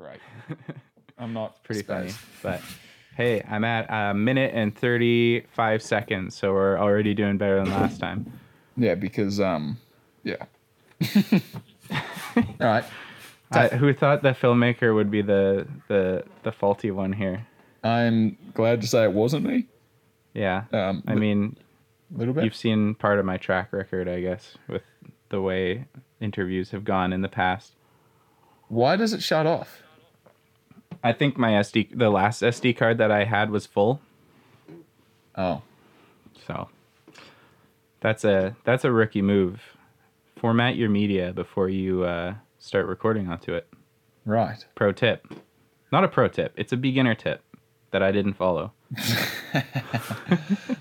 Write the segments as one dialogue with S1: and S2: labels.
S1: great. I'm not
S2: Pretty
S1: spazzed.
S2: funny. But hey, I'm at a minute and 35 seconds, so we're already doing better than last time.
S1: Yeah, because um, yeah. All right.
S2: I, who thought the filmmaker would be the, the, the faulty one here?
S1: I'm glad to say it wasn't me.
S2: Yeah.
S1: Um,
S2: I mean,
S1: little bit.
S2: you've seen part of my track record, I guess, with the way interviews have gone in the past.
S1: Why does it shut off?
S2: I think my SD, the last SD card that I had was full.
S1: Oh,
S2: So that's a that's a rookie move. Format your media before you uh, start recording onto it.
S1: right.
S2: Pro tip. Not a pro tip. It's a beginner tip that I didn't follow.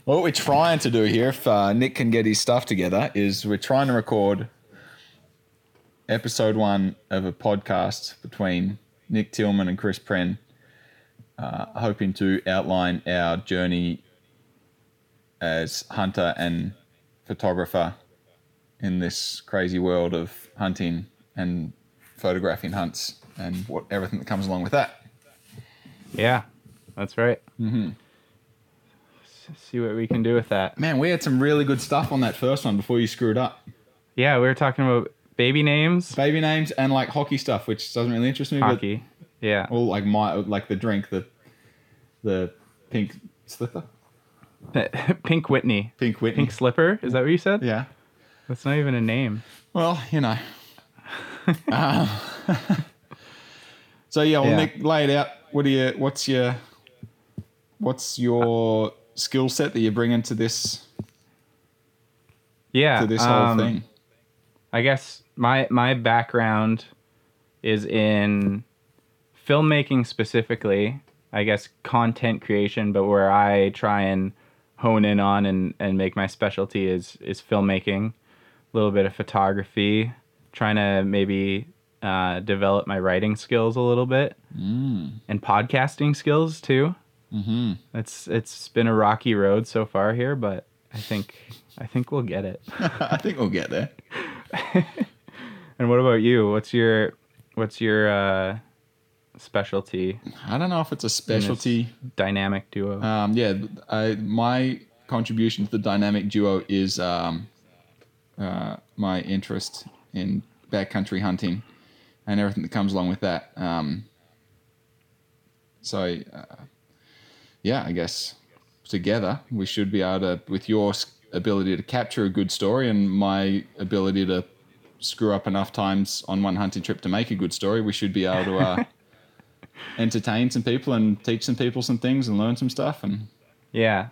S1: What we're trying to do here, if uh, Nick can get his stuff together, is we're trying to record episode one of a podcast between Nick Tillman and Chris Pren, uh, hoping to outline our journey as hunter and photographer in this crazy world of hunting and photographing hunts and what everything that comes along with that.
S2: Yeah, that's right. Mm-hmm. See what we can do with that.
S1: Man, we had some really good stuff on that first one before you screwed up.
S2: Yeah, we were talking about baby names,
S1: baby names and like hockey stuff, which doesn't really interest me.
S2: hockey. Yeah.
S1: But, well, like my like the drink, the the pink slipper,
S2: Pink Whitney.
S1: pink Whitney.
S2: Pink Slipper? Is that what you said?
S1: yeah.
S2: That's not even a name.
S1: Well, you know. Uh, so yeah, well,
S2: Yeah.
S1: Nick, lay it out. What do you? What's your? What's your skill set that you bring into this
S2: Yeah.
S1: to this whole
S2: um,
S1: thing?
S2: I guess my my background is in filmmaking specifically. I guess content creation, but where I try and hone in on and, and make my specialty is is filmmaking, a little bit of photography, trying to maybe uh, develop my writing skills a little bit, and podcasting skills too. Mm-hmm. It's it's been a rocky road so far here, but I think I think we'll get it.
S1: I think we'll get there.
S2: And what about you? What's your what's your uh, specialty
S1: I don't know if it's a specialty.
S2: dynamic duo?
S1: Um, yeah, I, my contribution to the dynamic duo is um, uh, my interest in backcountry hunting and everything that comes along with that. Um, so, uh, yeah, I guess together we should be able to, with your ability to capture a good story and my ability to screw up enough times on one hunting trip to make a good story, we should be able to uh, entertain some people and teach some people some things and learn some stuff. And
S2: yeah,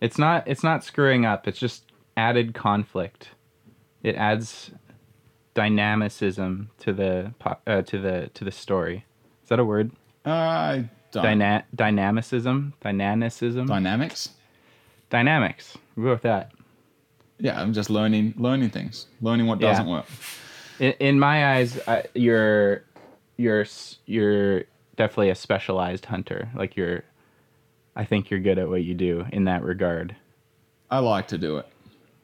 S2: it's not it's not screwing up. It's just added conflict. It adds dynamicism to the uh, to the to the story. Is that a word?
S1: I don't.
S2: Dyna- dynamicism, dynamicism,
S1: Dynamics.
S2: Dynamics. Go with that.
S1: Yeah, I'm just learning, learning things, learning what
S2: Yeah.
S1: doesn't work.
S2: In, in my eyes, you're you're you're definitely a specialized hunter. Like you're, I think you're good at what you do in that regard.
S1: I like to do it,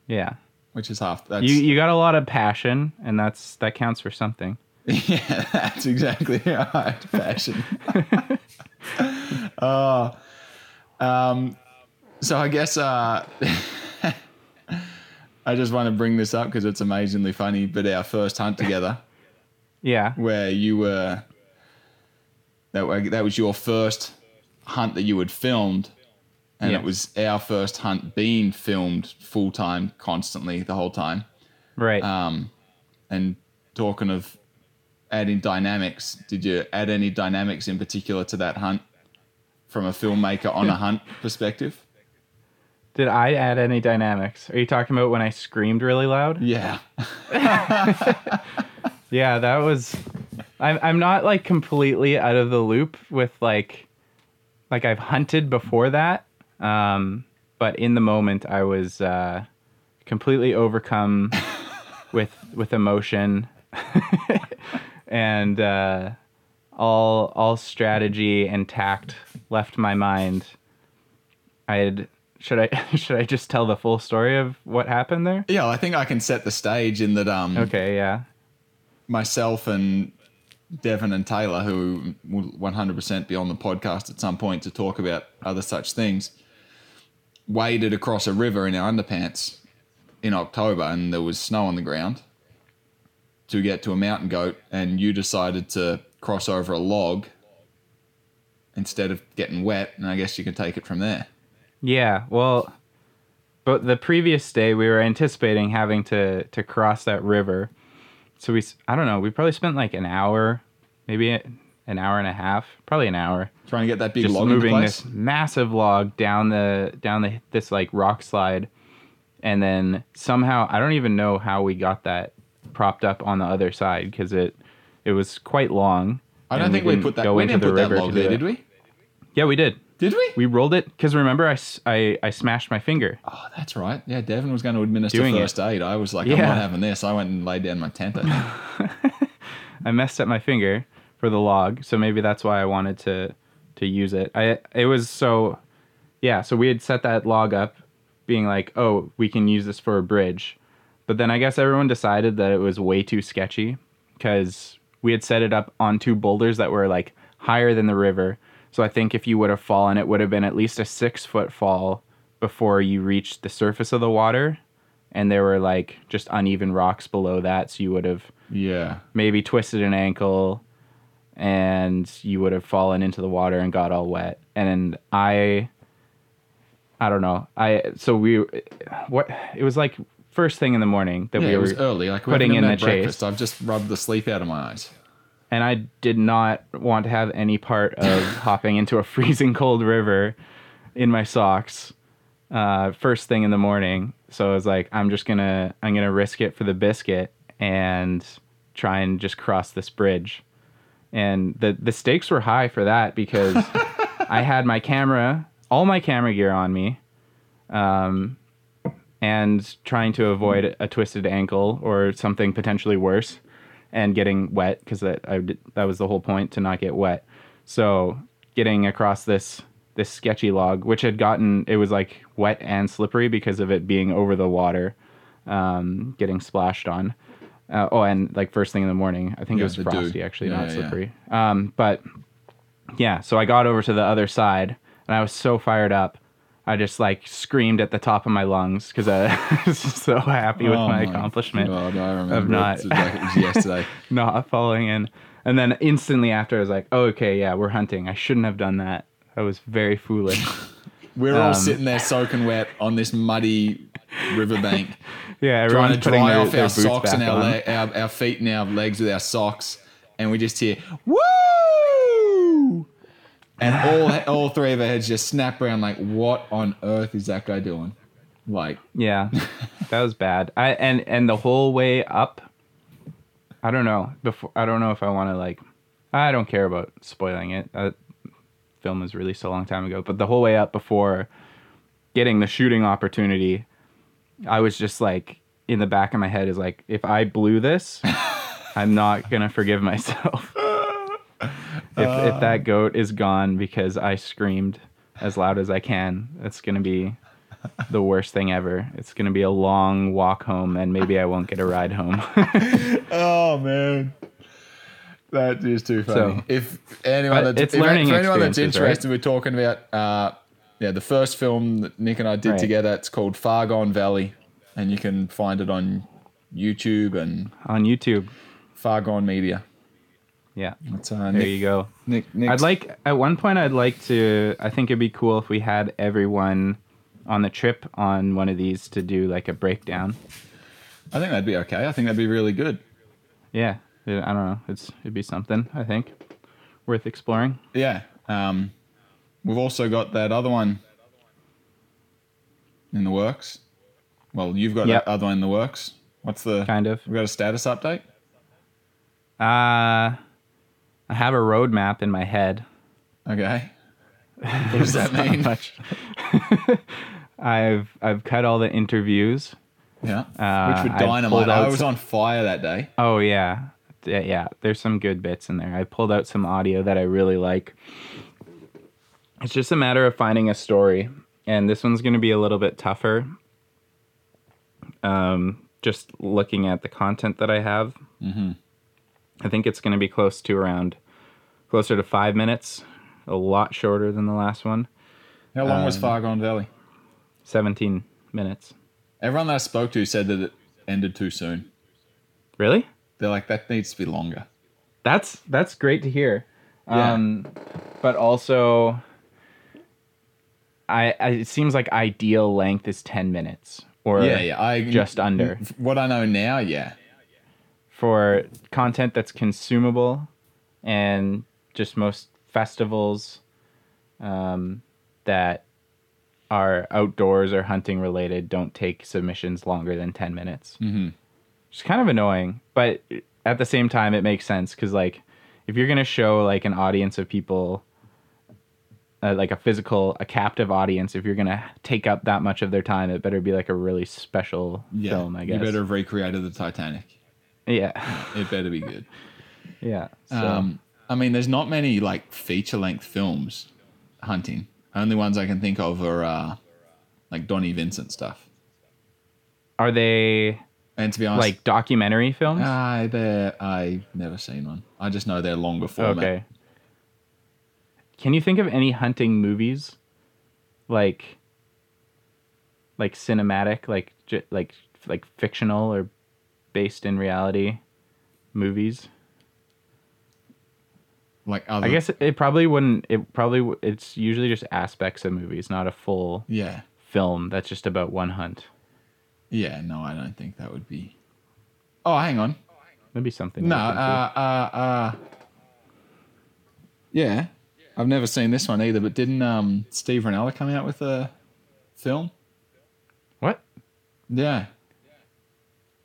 S2: Yeah,
S1: which is half. That's
S2: you you got a lot of passion, and that's that counts for something.
S1: yeah, that's exactly right. Fashion. uh, um, so I guess uh, I just want to bring this up because it's amazingly funny. But our first hunt together,
S2: Yeah,
S1: where you were, that that was your first hunt that you had filmed, and it was our first hunt being filmed full time, constantly the whole time.
S2: right.
S1: Um, and talking of adding dynamics, did you add any dynamics in particular to that hunt from a filmmaker on a hunt perspective?
S2: Did I add any dynamics? Are you talking about when I screamed really loud?
S1: Yeah.
S2: Yeah, that was. I'm I'm not like completely out of the loop with like, like I've hunted before that, um, but in the moment I was uh, completely overcome with with emotion, and uh, all all strategy and tact left my mind. I had should I should I just tell the full story of what happened there?
S1: Yeah, I think I can set the stage in that um
S2: Okay, yeah.
S1: myself and Devon and Taylor, who will 100% be on the podcast at some point to talk about other such things, waded across a river in our underpants in October and there was snow on the ground to get to a mountain goat, and you decided to cross over a log instead of getting wet, and I guess you can take it from there.
S2: Yeah, well, but the previous day we were anticipating having to to cross that river, so we I don't know we probably spent like an hour, maybe an hour and a half, probably an hour,
S1: Trying to get that big
S2: just
S1: log
S2: moving this massive log down the down the this like rock slide, and then somehow I don't even know how we got that propped up on the other side because it it was quite long.
S1: I don't think we, put that. We
S2: into
S1: didn't
S2: the
S1: put that log there, did we?
S2: Yeah, we did.
S1: Did we?
S2: We rolled it because remember I I smashed my finger.
S1: Oh, that's right. Yeah, Devon was going to administer
S2: Doing it.
S1: first aid. I was like, I'm not having this. I went and laid down my tent. I.
S2: I messed up my finger for the log, so maybe that's why I wanted to to use it. I it was so yeah, so we had set that log up being like, "Oh, we can use this for a bridge." But then I guess everyone decided that it was way too sketchy cuz we had set it up on two boulders that were like higher than the river. So I think if you would have fallen, it would have been at least a 6 foot fall before you reached the surface of the water. And there were like just uneven rocks below that, so you would have
S1: yeah.
S2: maybe twisted an ankle and you would have fallen into the water and got all wet and i i don't know i so we what it was like first thing in the morning that
S1: Yeah,
S2: we
S1: it
S2: were
S1: early. Like
S2: putting in the
S1: had
S2: chase
S1: breakfast. I've just rubbed the sleep out of my eyes.
S2: And i did not want to have any part of hopping into a freezing cold river in my socks uh, first thing in the morning. So i was like i'm just gonna i'm gonna risk it for the biscuit and try and just cross this bridge. And the the stakes were high for that because I had my camera, all my camera gear on me, um, and trying to avoid a twisted ankle or something potentially worse, and getting wet because that I did, that was the whole point to not get wet. So getting across this this sketchy log, which had gotten it was like wet and slippery because of it being over the water, um, getting splashed on. Uh, oh, and like first thing in the morning, I think
S1: Yeah,
S2: it was
S1: dew.
S2: frosty actually,
S1: Yeah,
S2: not
S1: yeah.
S2: slippery. Um, but yeah, so I got over to the other side, and I was so fired up. I just like screamed at the top of my lungs because I was so happy with
S1: Oh
S2: my, accomplishment
S1: God, I remember
S2: not-
S1: it like yesterday.
S2: not falling in. And then instantly after, I was like, oh, okay, yeah, we're hunting. I shouldn't have done that. I was very foolish.
S1: We're all
S2: Um,
S1: sitting there soaking wet on this muddy riverbank,
S2: Yeah,
S1: trying to dry
S2: their,
S1: off
S2: their
S1: our socks and our, le- our our feet and our legs with our socks, and we just hear woo, and all all three of our heads just snap around like, what on earth is that guy doing? Like,
S2: Yeah, that was bad. I and and the whole way up, I don't know. Before I don't know if I want to like, I don't care about spoiling it. That film was released a long time ago, but the whole way up before getting the shooting opportunity, I was just like in the back of my head is like, if I blew this, I'm not gonna forgive myself. If if that goat is gone because I screamed as loud as I can, it's gonna be the worst thing ever. It's gonna be a long walk home, and maybe I won't get a ride home.
S1: oh man. That is too funny.
S2: So-
S1: if anyone, that's,
S2: it's
S1: if,
S2: learning
S1: for anyone that's
S2: experiences, right?
S1: interested, we're talking about uh, yeah the first film that Nick and I did
S2: Right.
S1: together. It's called Far Gone Valley, and you can find it on YouTube and
S2: on YouTube.
S1: Far Gone Media.
S2: Yeah,
S1: It's uh,
S2: there
S1: Nick,
S2: you go.
S1: Nick, Nick's-
S2: I'd like at one point. I'd like to. I think it'd be cool if we had everyone on the trip on one of these to do like a breakdown.
S1: I think that'd be okay. I think that'd be really good.
S2: Yeah, I don't know. It's it'd be something. I think worth exploring.
S1: Yeah. Um, we've also got that other one in the works. Well, you've got
S2: Yep.
S1: that other one in the works. What's the?
S2: Kind of.
S1: We got a status update.
S2: Uh, I have a roadmap in my head.
S1: Okay. What does that mean?
S2: much. I've I've cut all the interviews.
S1: Yeah.
S2: Uh,
S1: Which were dynamite. I
S2: out
S1: was on fire that day.
S2: Oh yeah. yeah, yeah. There's some good bits in there. I pulled out some audio that I really like. It's just a matter of finding a story, and this one's going to be a little bit tougher. Um, just looking at the content that I have. Mhm. I think it's going to be close to around closer to five minutes, a lot shorter than the last one.
S1: How long was
S2: Um,
S1: Far Gone Valley?
S2: 17 minutes.
S1: Everyone that I spoke to said that it ended too soon.
S2: Really?
S1: They're like, that needs to be longer.
S2: That's that's great to hear.
S1: Yeah.
S2: Um, but also, I, I it seems like ideal length is 10 minutes or
S1: yeah, yeah. I
S2: just under.
S1: What I know now, yeah.
S2: for content that's consumable and just most festivals um, that are outdoors or hunting related don't take submissions longer than 10 minutes
S1: Mm-hmm.
S2: is kind of annoying but at the same time it makes sense because like if you're going to show like an audience of people uh, like a physical a captive audience if you're going to take up that much of their time it better be like a really special
S1: Yeah.
S2: film i guess
S1: You better have recreated the Titanic.
S2: yeah
S1: It better be good.
S2: yeah so.
S1: Um, I mean, there's not many like feature length films hunting. Only ones I can think of are uh, like Donnie Vincent stuff.
S2: Are they
S1: And to be honest,
S2: like documentary films?
S1: I they're I've never seen one. I just know they're longer format.
S2: okay. Can you think of any hunting movies, like, like cinematic, like like like fictional or based in reality movies?
S1: Like other,
S2: I guess it, it probably wouldn't. It probably w- it's usually just aspects of movies, not a full
S1: Yeah,
S2: film that's just about one hunt.
S1: yeah. No, I don't think that would be. Oh, hang on.
S2: Maybe something.
S1: No, uh, uh, uh. Yeah, I've never seen this one either. But didn't um Steve Rinella come out with a film?
S2: what?
S1: Yeah,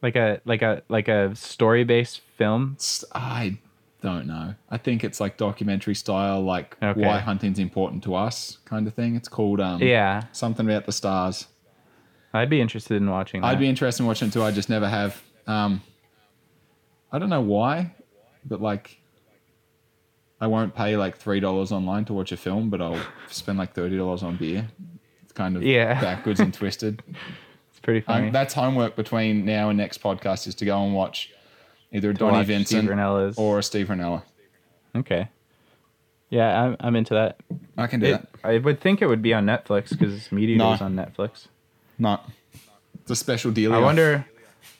S2: Like a like a like a story based film?
S1: I don't know. I think it's like documentary style, like
S2: Okay.
S1: why hunting's important to us, kind of thing. It's called um
S2: Yeah,
S1: something about the stars.
S2: I'd be interested in watching. That.
S1: I'd be interested in watching it too. I just never have. Um, I don't know why, but like, I won't pay like three dollars online to watch a film, but I'll spend like thirty dollars on beer. It's kind of
S2: Yeah.
S1: backwards and twisted.
S2: It's pretty funny.
S1: Um, that's homework between now and next podcast is to go and watch either Donnie Vincent
S2: Steve
S1: or Steve Rinella.
S2: okay. Yeah, I'm I'm into that.
S1: I can do
S2: It,
S1: that.
S2: I would think it would be on Netflix because Meat
S1: No.
S2: Eater's on Netflix.
S1: Not. it's a special deal.
S2: I wonder.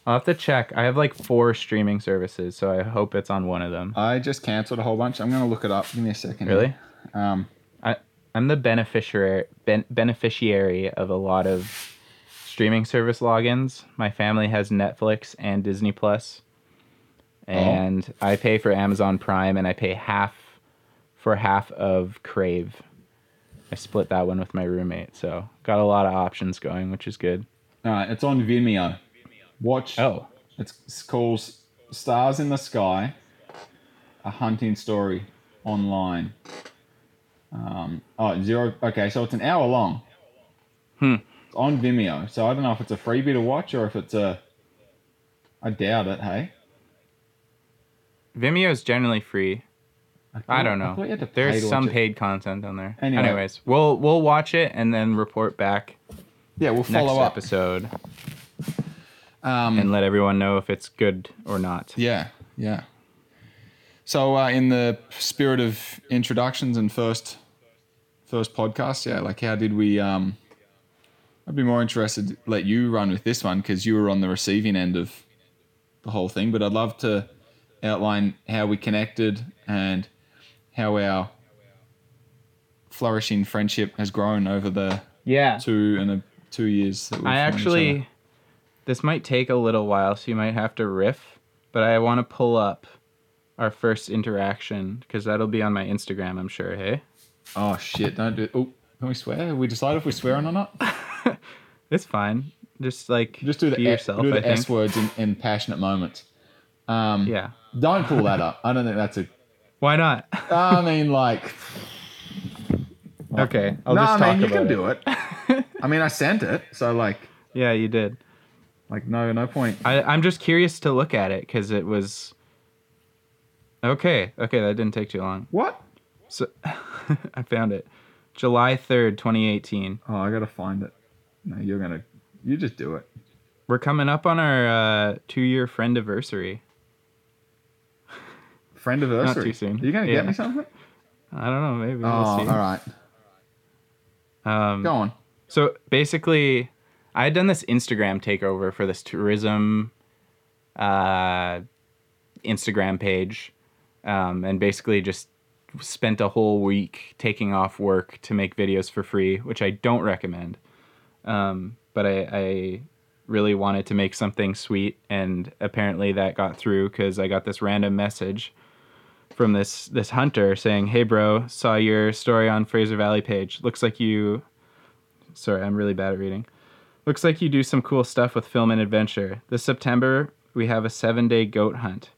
S2: I'll have to check. I have like four streaming services, so I hope it's on one of them.
S1: I just cancelled a whole bunch. I'm gonna look it up. Give me a second.
S2: Really?
S1: Um,
S2: I I'm the beneficiary ben, beneficiary of a lot of streaming service logins. My family has Netflix and Disney Plus, and I pay for Amazon Prime, and I pay half for half of Crave. I split that one with my roommate, so got a lot of options going, which is good.
S1: all right, it's on Vimeo. Watch.
S2: Oh,
S1: It's, it's called Stars in the Sky, a hunting story online. Um, oh, zero. Okay, so it's an hour long.
S2: Hmm.
S1: It's on Vimeo. So I don't know if it's a freebie to watch or if it's a. I doubt it. Hey.
S2: Vimeo is generally free. I don't know.
S1: thought you had to pay
S2: There's some paid content on there.
S1: Anyway.
S2: Anyways, we'll we'll watch it and then report back
S1: Yeah, we'll
S2: next
S1: follow up.
S2: episode
S1: Um,
S2: and let everyone know if it's good or not.
S1: Yeah, yeah. So, uh, in the spirit of introductions and first first podcast, yeah, like how did we? Um, I'd be more interested to let you run with this one because you were on the receiving end of the whole thing. But I'd love to outline how we connected and how our flourishing friendship has grown over the
S2: Yeah.
S1: two and a two years. That we've
S2: I
S1: known each other.
S2: actually this might take a little while, so you might have to riff, but I want to pull up our first interaction because that'll be on my Instagram, I'm sure, hey?
S1: Oh shit! Don't do. Oh, can we swear? We decide if we're swearing or not?
S2: It's fine. Just like
S1: Just do the
S2: be yourself,
S1: do the S words in, in passionate moments. Um,
S2: Yeah.
S1: Don't pull that up. I don't think that's a.
S2: Why not?
S1: I mean, like.
S2: okay. I'll
S1: no,
S2: just
S1: I
S2: talk
S1: mean you can
S2: it.
S1: do it. I mean, I sent it, so like,
S2: Yeah, you did.
S1: like no, no point.
S2: I, I'm just curious to look at it because it was. Okay, okay, that didn't take too long.
S1: What?
S2: So I found it. July 3rd, 2018.
S1: Oh, I gotta find it. No, you're gonna. You just do it.
S2: We're coming up on our uh, two year friend anniversary.
S1: Friend anniversary.
S2: too soon.
S1: Are you going to
S2: Yeah.
S1: get me something?
S2: I don't know. Maybe
S1: Oh,
S2: we'll see.
S1: all right.
S2: Um,
S1: Go on.
S2: So basically, I had done this Instagram takeover for this tourism uh, Instagram page, um, and basically just spent a whole week taking off work to make videos for free, which I don't recommend. Um, but I, I really wanted to make something sweet, and apparently that got through because I got this random message from this this hunter saying, "Hey, bro, saw your story on Fraser Valley page. Looks like you." Sorry, I'm really bad at reading. Looks like you do some cool stuff with film and adventure. This September, we have a seven day goat hunt.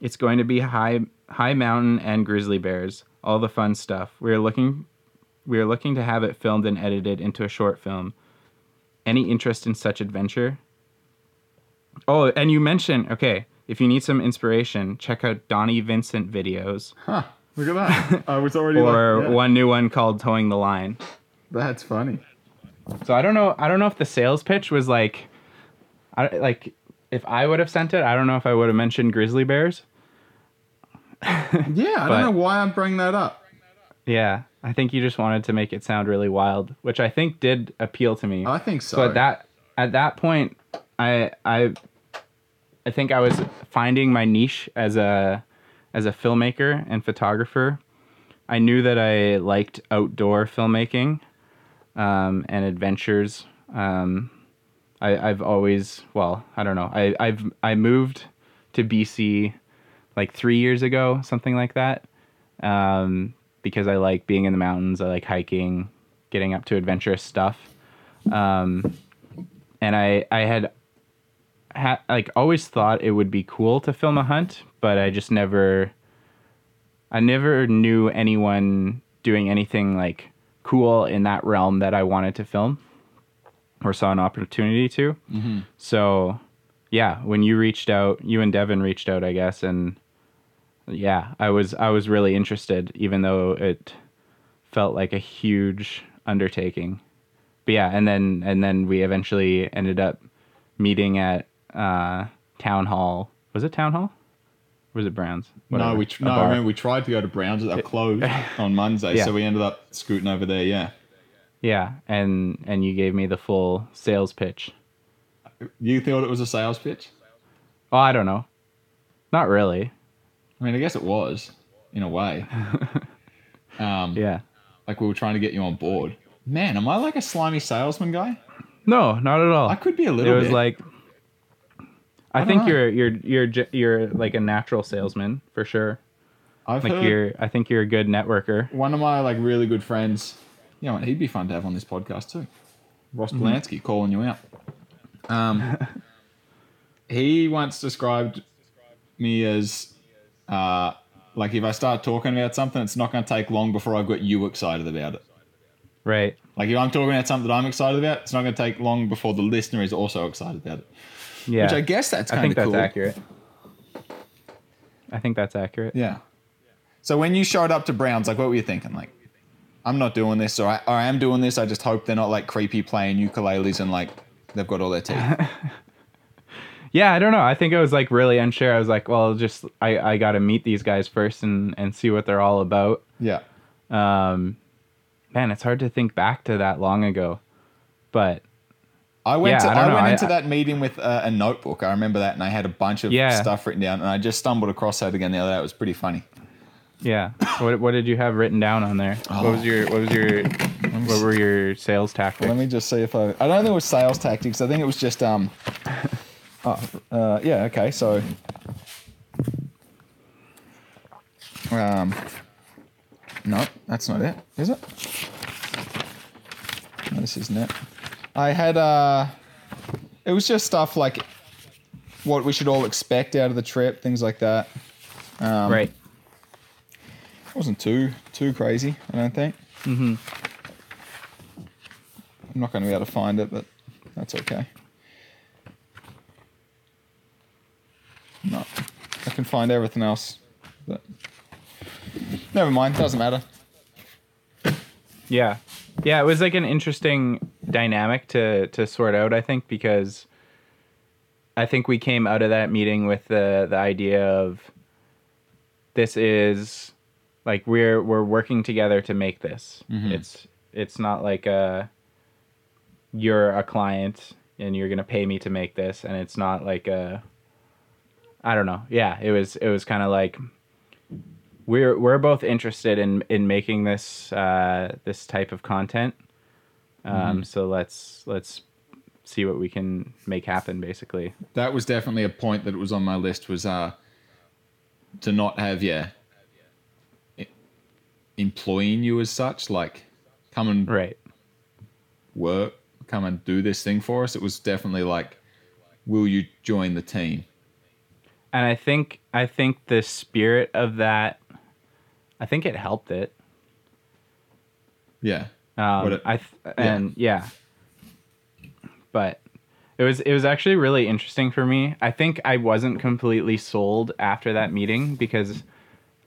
S2: It's going to be high high mountain and grizzly bears, all the fun stuff. We are looking we are looking to have it filmed and edited into a short film. Any interest in such adventure? Oh, and you mentioned okay, if you need some inspiration, check out Donnie Vincent videos
S1: Huh. Look at that. Uh, I was already
S2: or
S1: like, yeah.
S2: one new one called Towing the Line.
S1: That's funny.
S2: So I don't know. I don't know if the sales pitch was like, I like if I would have sent it. I don't know if I would have mentioned grizzly bears.
S1: Yeah, I
S2: But-
S1: don't know why I'm bringing that up.
S2: Yeah, I think you just wanted to make it sound really wild, which I think did appeal to me.
S1: I think so.
S2: so at that at that point, I I I think I was finding my niche as a as a filmmaker and photographer. I knew that I liked outdoor filmmaking um, and adventures. Um, I, I've always well, I don't know. I I've I moved to BC like three years ago, something like that, um, because I like being in the mountains. I like hiking, getting up to adventurous stuff, um, and I I had ha- like always thought it would be cool to film a hunt, but I just never I never knew anyone doing anything like cool in that realm that I wanted to film or saw an opportunity to.
S1: Mm-hmm.
S2: So, yeah, when you reached out, you and Devin reached out, I guess, and yeah, I was I was really interested, even though it felt like a huge undertaking. But yeah, and then and then we eventually ended up meeting at uh, town hall. Was it town hall? Or was it Browns?
S1: No, we tr- no. I remember we tried to go to Browns, that closed on Monday,
S2: Yeah.
S1: so we ended up scooting over there. Yeah,
S2: Yeah, and and you gave me the full sales pitch.
S1: you thought it was a sales pitch?
S2: Oh, I don't know. Not really.
S1: I mean, I guess it was in a way. um,
S2: Yeah.
S1: like we were trying to get you on board. Man, am I like a slimy salesman guy?
S2: No, not at all.
S1: I could be a little.
S2: it was
S1: bit.
S2: like I,
S1: don't
S2: think
S1: know.
S2: you're you're you're you're like a natural salesman for sure.
S1: I've
S2: Like you're I think you're a good networker.
S1: one of my like really good friends. You know, he'd be fun to have on this podcast too. Ross
S2: Mm-hmm.
S1: Polanski calling you out. Um, he once described me as uh, like if I start talking about something, it's not going to take long before I've got you excited about it.
S2: Right.
S1: Like if I'm talking about something that I'm excited about, it's not going to take long before the listener is also excited about it.
S2: Yeah.
S1: Which I guess that's kind of cool.
S2: I think that's
S1: cool.
S2: accurate. I think that's accurate.
S1: Yeah. So when you showed up to Browns, like what were you thinking? Like, I'm not doing this, or I, or I am doing this. I just hope they're not like creepy playing ukuleles and like they've got all their teeth.
S2: Yeah, I don't know. I think I was like really unsure. I was like, well, just I I got to meet these guys first and and see what they're all about.
S1: yeah.
S2: Um man, it's hard to think back to that long ago. But
S1: I went
S2: Yeah,
S1: to
S2: I
S1: I, went
S2: I-
S1: into that meeting with a, a notebook. I remember that, and I had a bunch of
S2: Yeah.
S1: stuff written down, and I just stumbled across that again the other day. It was pretty funny.
S2: yeah, what what did you have written down on there? What was your what was your what were your sales tactics?
S1: Let me just see if I. I don't think it was sales tactics. I think it was just um. Oh, uh, yeah. Okay. So. Um. No, that's not it. Is it? No, this isn't it. I had uh. It was just stuff like what we should all expect out of the trip, things like that. Um,
S2: right.
S1: It wasn't too too crazy. I don't think.
S2: Mm-hmm.
S1: I'm not going to be able to find it, but that's okay. No, I can find everything else, but never mind. Doesn't matter.
S2: Yeah. Yeah, it was like an interesting dynamic to to sort out, I think, because I think we came out of that meeting with the the idea of this is like we're we're working together to make this.
S1: Mhm.
S2: It's it's not like a you're a client and you're gonna pay me to make this, and it's not like a I don't know. Yeah, it was it was kind of like we're we're both interested in in making this uh, this type of content. Um, So let's let's see what we can make happen. Basically,
S1: that was definitely a point that was on my list was uh to not have yeah employing you as such like come and
S2: right?
S1: work come and do this thing for us it was definitely like will you join the team
S2: and I think I think the spirit of that, I think it helped it.
S1: yeah
S2: Um,
S1: What it-
S2: I th- and yeah. but it was it was actually really interesting for me. I think I wasn't completely sold after that meeting because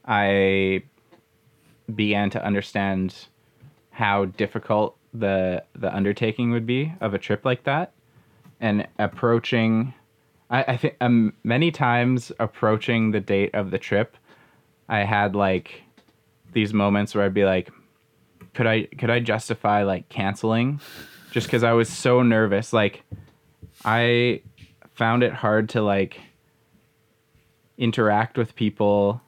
S2: I began to understand how difficult the the undertaking would be of a trip like that and approaching I, I think um, many times approaching the date of the trip, I had like these moments where I'd be like, could I could I justify like canceling, just because I was so nervous. Like, I found it hard to like interact with people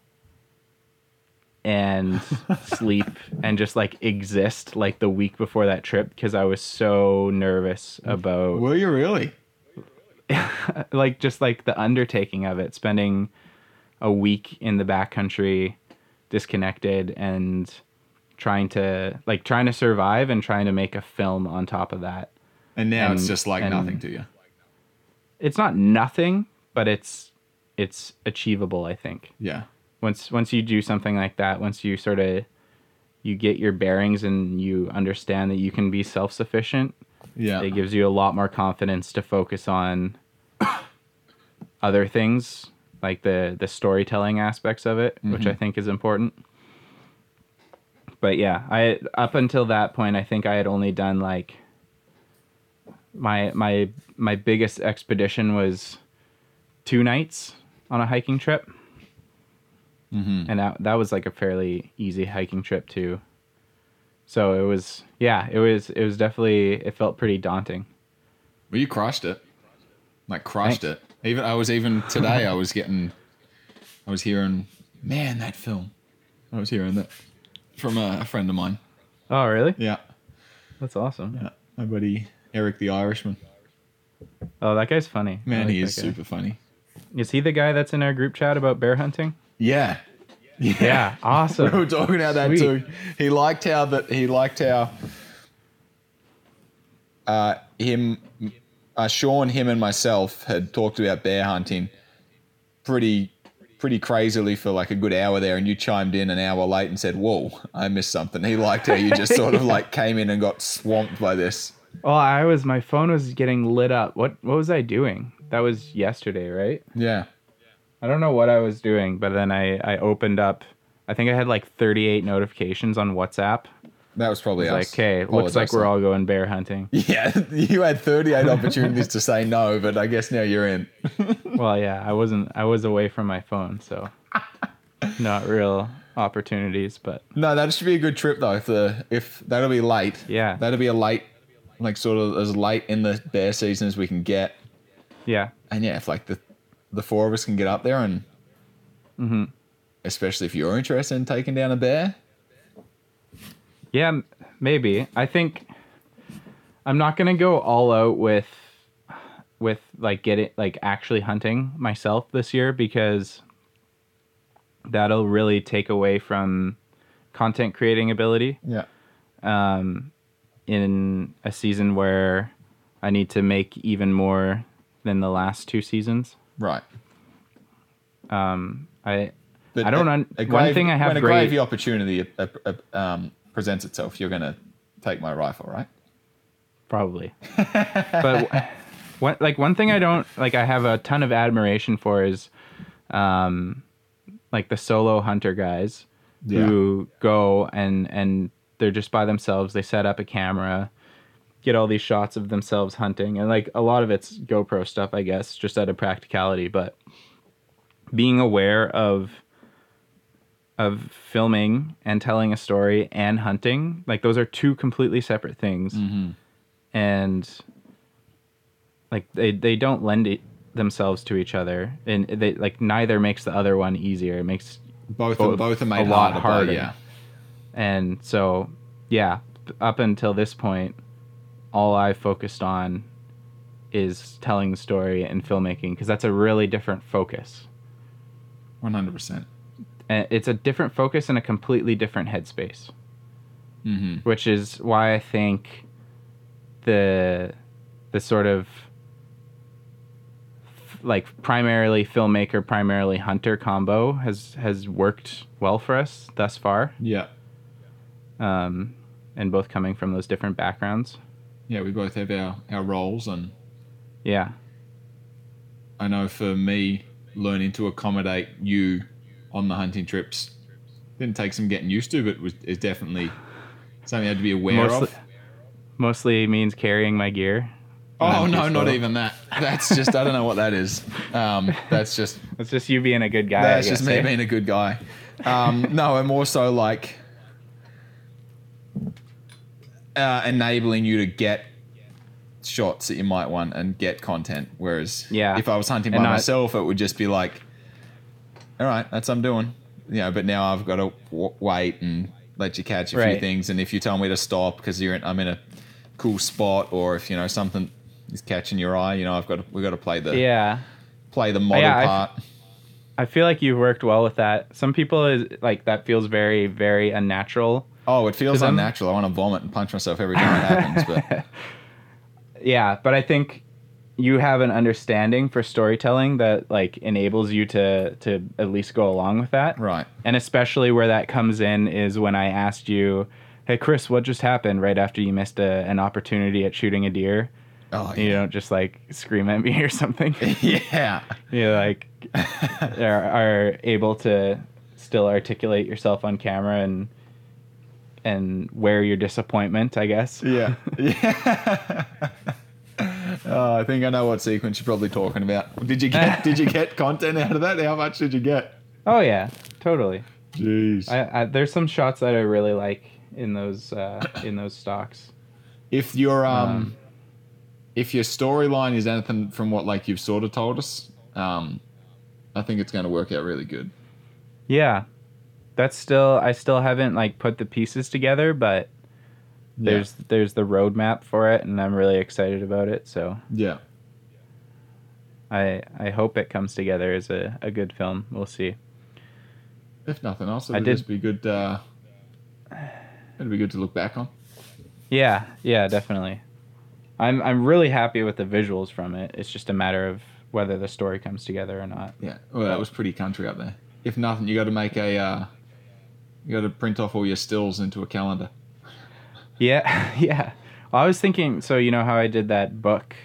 S2: and sleep and just like exist like the week before that trip because I was so nervous about
S1: were you really
S2: like just like the undertaking of it, spending a week in the backcountry, disconnected and trying to like trying to survive and trying to make a film on top of that.
S1: and now it's just like nothing to you.
S2: It's not nothing, but it's it's achievable, I think.
S1: yeah.
S2: Once once you do something like that, once you sort of you get your bearings and you understand that you can be self-sufficient,
S1: yeah.
S2: it gives you a lot more confidence to focus on other things like the the storytelling aspects of it which mm-hmm. i think is important but yeah i up until that point i think i had only done like my my my biggest expedition was two nights on a hiking trip
S1: mm-hmm.
S2: and that that was like a fairly easy hiking trip too. So it was yeah, it was it was definitely it felt pretty daunting.
S1: well you crushed it like crushed
S2: Thanks.
S1: it even i was even today i was getting i was hearing man that film i was hearing that from a, a friend of mine
S2: Oh really?
S1: yeah
S2: That's awesome.
S1: yeah my buddy eric the irishman
S2: Oh, that guy's funny. I
S1: man
S2: like
S1: he
S2: that
S1: is
S2: guy.
S1: super funny
S2: Is he the guy that's in our group chat about bear hunting?
S1: yeah
S2: Yeah, awesome.
S1: we were talking about that
S2: Sweet.
S1: too. He liked how that he liked how uh, him, uh, Sean, him, and myself had talked about bear hunting pretty pretty crazily for like a good hour there, and you chimed in an hour late and said, "Whoa, I missed something." He liked how you just sort of like came in and got swamped by this.
S2: Well, I was my phone was getting lit up. What what was I doing? That was yesterday, right?
S1: Yeah,
S2: I don't know what I was doing, but then I I opened up. I think I had like 38 notifications on WhatsApp.
S1: That was probably
S2: like,
S1: us.
S2: okay, looks like we're all going bear hunting.
S1: Yeah, you had 38 opportunities to say no, but I guess now you're in.
S2: well, yeah, I wasn't. I was away from my phone, so not real opportunities. But
S1: No, that should be a good trip though. If the if that'll be late.
S2: Yeah.
S1: That'll be a late, like sort of as late in the bear season as we can get.
S2: yeah,
S1: And yeah, if like the the four of us can get up there and,
S2: Mm-hmm.
S1: especially if you're interested in taking down a bear.
S2: Yeah, maybe. I think I'm not gonna go all out with with like getting like actually hunting myself this year because that'll really take away from content creating ability.
S1: Yeah.
S2: um, in a season where I need to make even more than the last two seasons.
S1: Right.
S2: Um, I
S1: But
S2: I don't
S1: a-
S2: un-
S1: a
S2: one thing I have
S1: when a
S2: great-
S1: gravy opportunity uh, uh, um, presents itself, you're gonna take my rifle, right?
S2: probably, but one like one thing I don't like I have a ton of admiration for is, um, like the solo hunter guys who go and and they're just by themselves. They set up a camera, get all these shots of themselves hunting, and like a lot of it's GoPro stuff, I guess, just out of practicality. But being aware of of filming and telling a story and hunting. Like those are two completely separate things.
S1: Mm-hmm.
S2: And like they they don't lend it themselves to each other and they like neither makes the other one easier. It makes
S1: Both
S2: Both
S1: both are
S2: a lot
S1: harder,
S2: harder.
S1: Yeah.
S2: and so yeah, up until this point all I focused on is telling the story and filmmaking because that's a really different focus.
S1: One hundred percent.
S2: And it's a different focus and a completely different headspace.
S1: Mm-hmm.
S2: which is why I think the the sort of f- like primarily filmmaker, primarily hunter combo has has worked well for us thus far,
S1: Yeah.
S2: um, and both coming from those different backgrounds.
S1: Yeah, we both have our, our roles and
S2: Yeah,
S1: I know for me, learning to accommodate you on the hunting trips didn't take some getting used to, but was is definitely something I had to be aware
S2: Mostly-
S1: of.
S2: mostly means carrying my gear.
S1: Oh
S2: I'm
S1: no, not even that. That's just I don't know what that is. Um, that's just
S2: It's just you being a good guy.
S1: that's
S2: I
S1: just me
S2: eh?
S1: being a good guy. Um, no, I'm also like uh, enabling you to get shots that you might want and get content. Whereas
S2: Yeah.
S1: if I was hunting by
S2: not-
S1: myself, it would just be like, all right, that's what I'm doing. You know, but now I've got to w- wait and let you catch a few things. And if you tell me to stop because you're in, I'm in a cool spot, or if you know something is catching your eye, you know, I've got to, we've got to play the
S2: Yeah.
S1: play the oh, model
S2: Yeah,
S1: part.
S2: I feel like you've worked well with that. Some people is like that feels very, very unnatural.
S1: Oh, it feels unnatural. I want to vomit and punch myself every time it happens. But
S2: Yeah, but I think you have an understanding for storytelling that like enables you to to at least go along with that.
S1: right,
S2: And especially where that comes in is when I asked you, "Hey Chris, what just happened?" right after you missed a, an opportunity at shooting a deer.
S1: oh
S2: You don't just like scream at me or something.
S1: yeah,
S2: you like are, are able to still articulate yourself on camera and and wear your disappointment, I guess.
S1: yeah, yeah. Oh, I think I know what sequence you're probably talking about. Did you get Did you get content out of that? How much did you get?
S2: Oh yeah, totally.
S1: Jeez.
S2: I, I there's some shots that I really like in those uh, in those stalks.
S1: if your um,
S2: Um,
S1: if your storyline is anything from what like you've sort of told us, um, I think it's going to work out really good.
S2: Yeah, that's still I still haven't like put the pieces together, but there's there's the roadmap for it, and I'm really excited about it. So
S1: yeah.
S2: I I hope it comes together as a, a good film. We'll see.
S1: If nothing else,
S2: it'd
S1: just be good. Uh, it'll be good to look back on.
S2: Yeah, yeah, definitely. I'm I'm really happy with the visuals from it. It's just a matter of whether the story comes together or not.
S1: Yeah, well, that was pretty country up there. If nothing, you got to make a, uh, you got to print off all your stills into a calendar.
S2: Yeah, yeah. Well, I was thinking, so you know how I did that book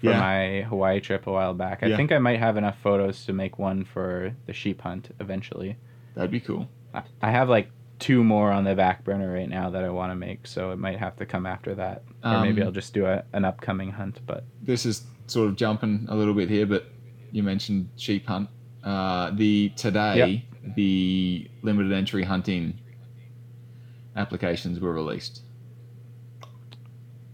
S2: for
S1: Yeah.
S2: my Hawaii trip a while back. I
S1: Yeah.
S2: think I might have enough photos to make one for the sheep hunt eventually.
S1: That'd be cool.
S2: I- I have like two more on the back burner right now that I want to make, so it might have to come after that, or maybe
S1: Um,
S2: I'll just do a, an upcoming hunt. But
S1: This is sort of jumping a little bit here, but you mentioned sheep hunt. Uh, the today, the limited entry hunting applications were released.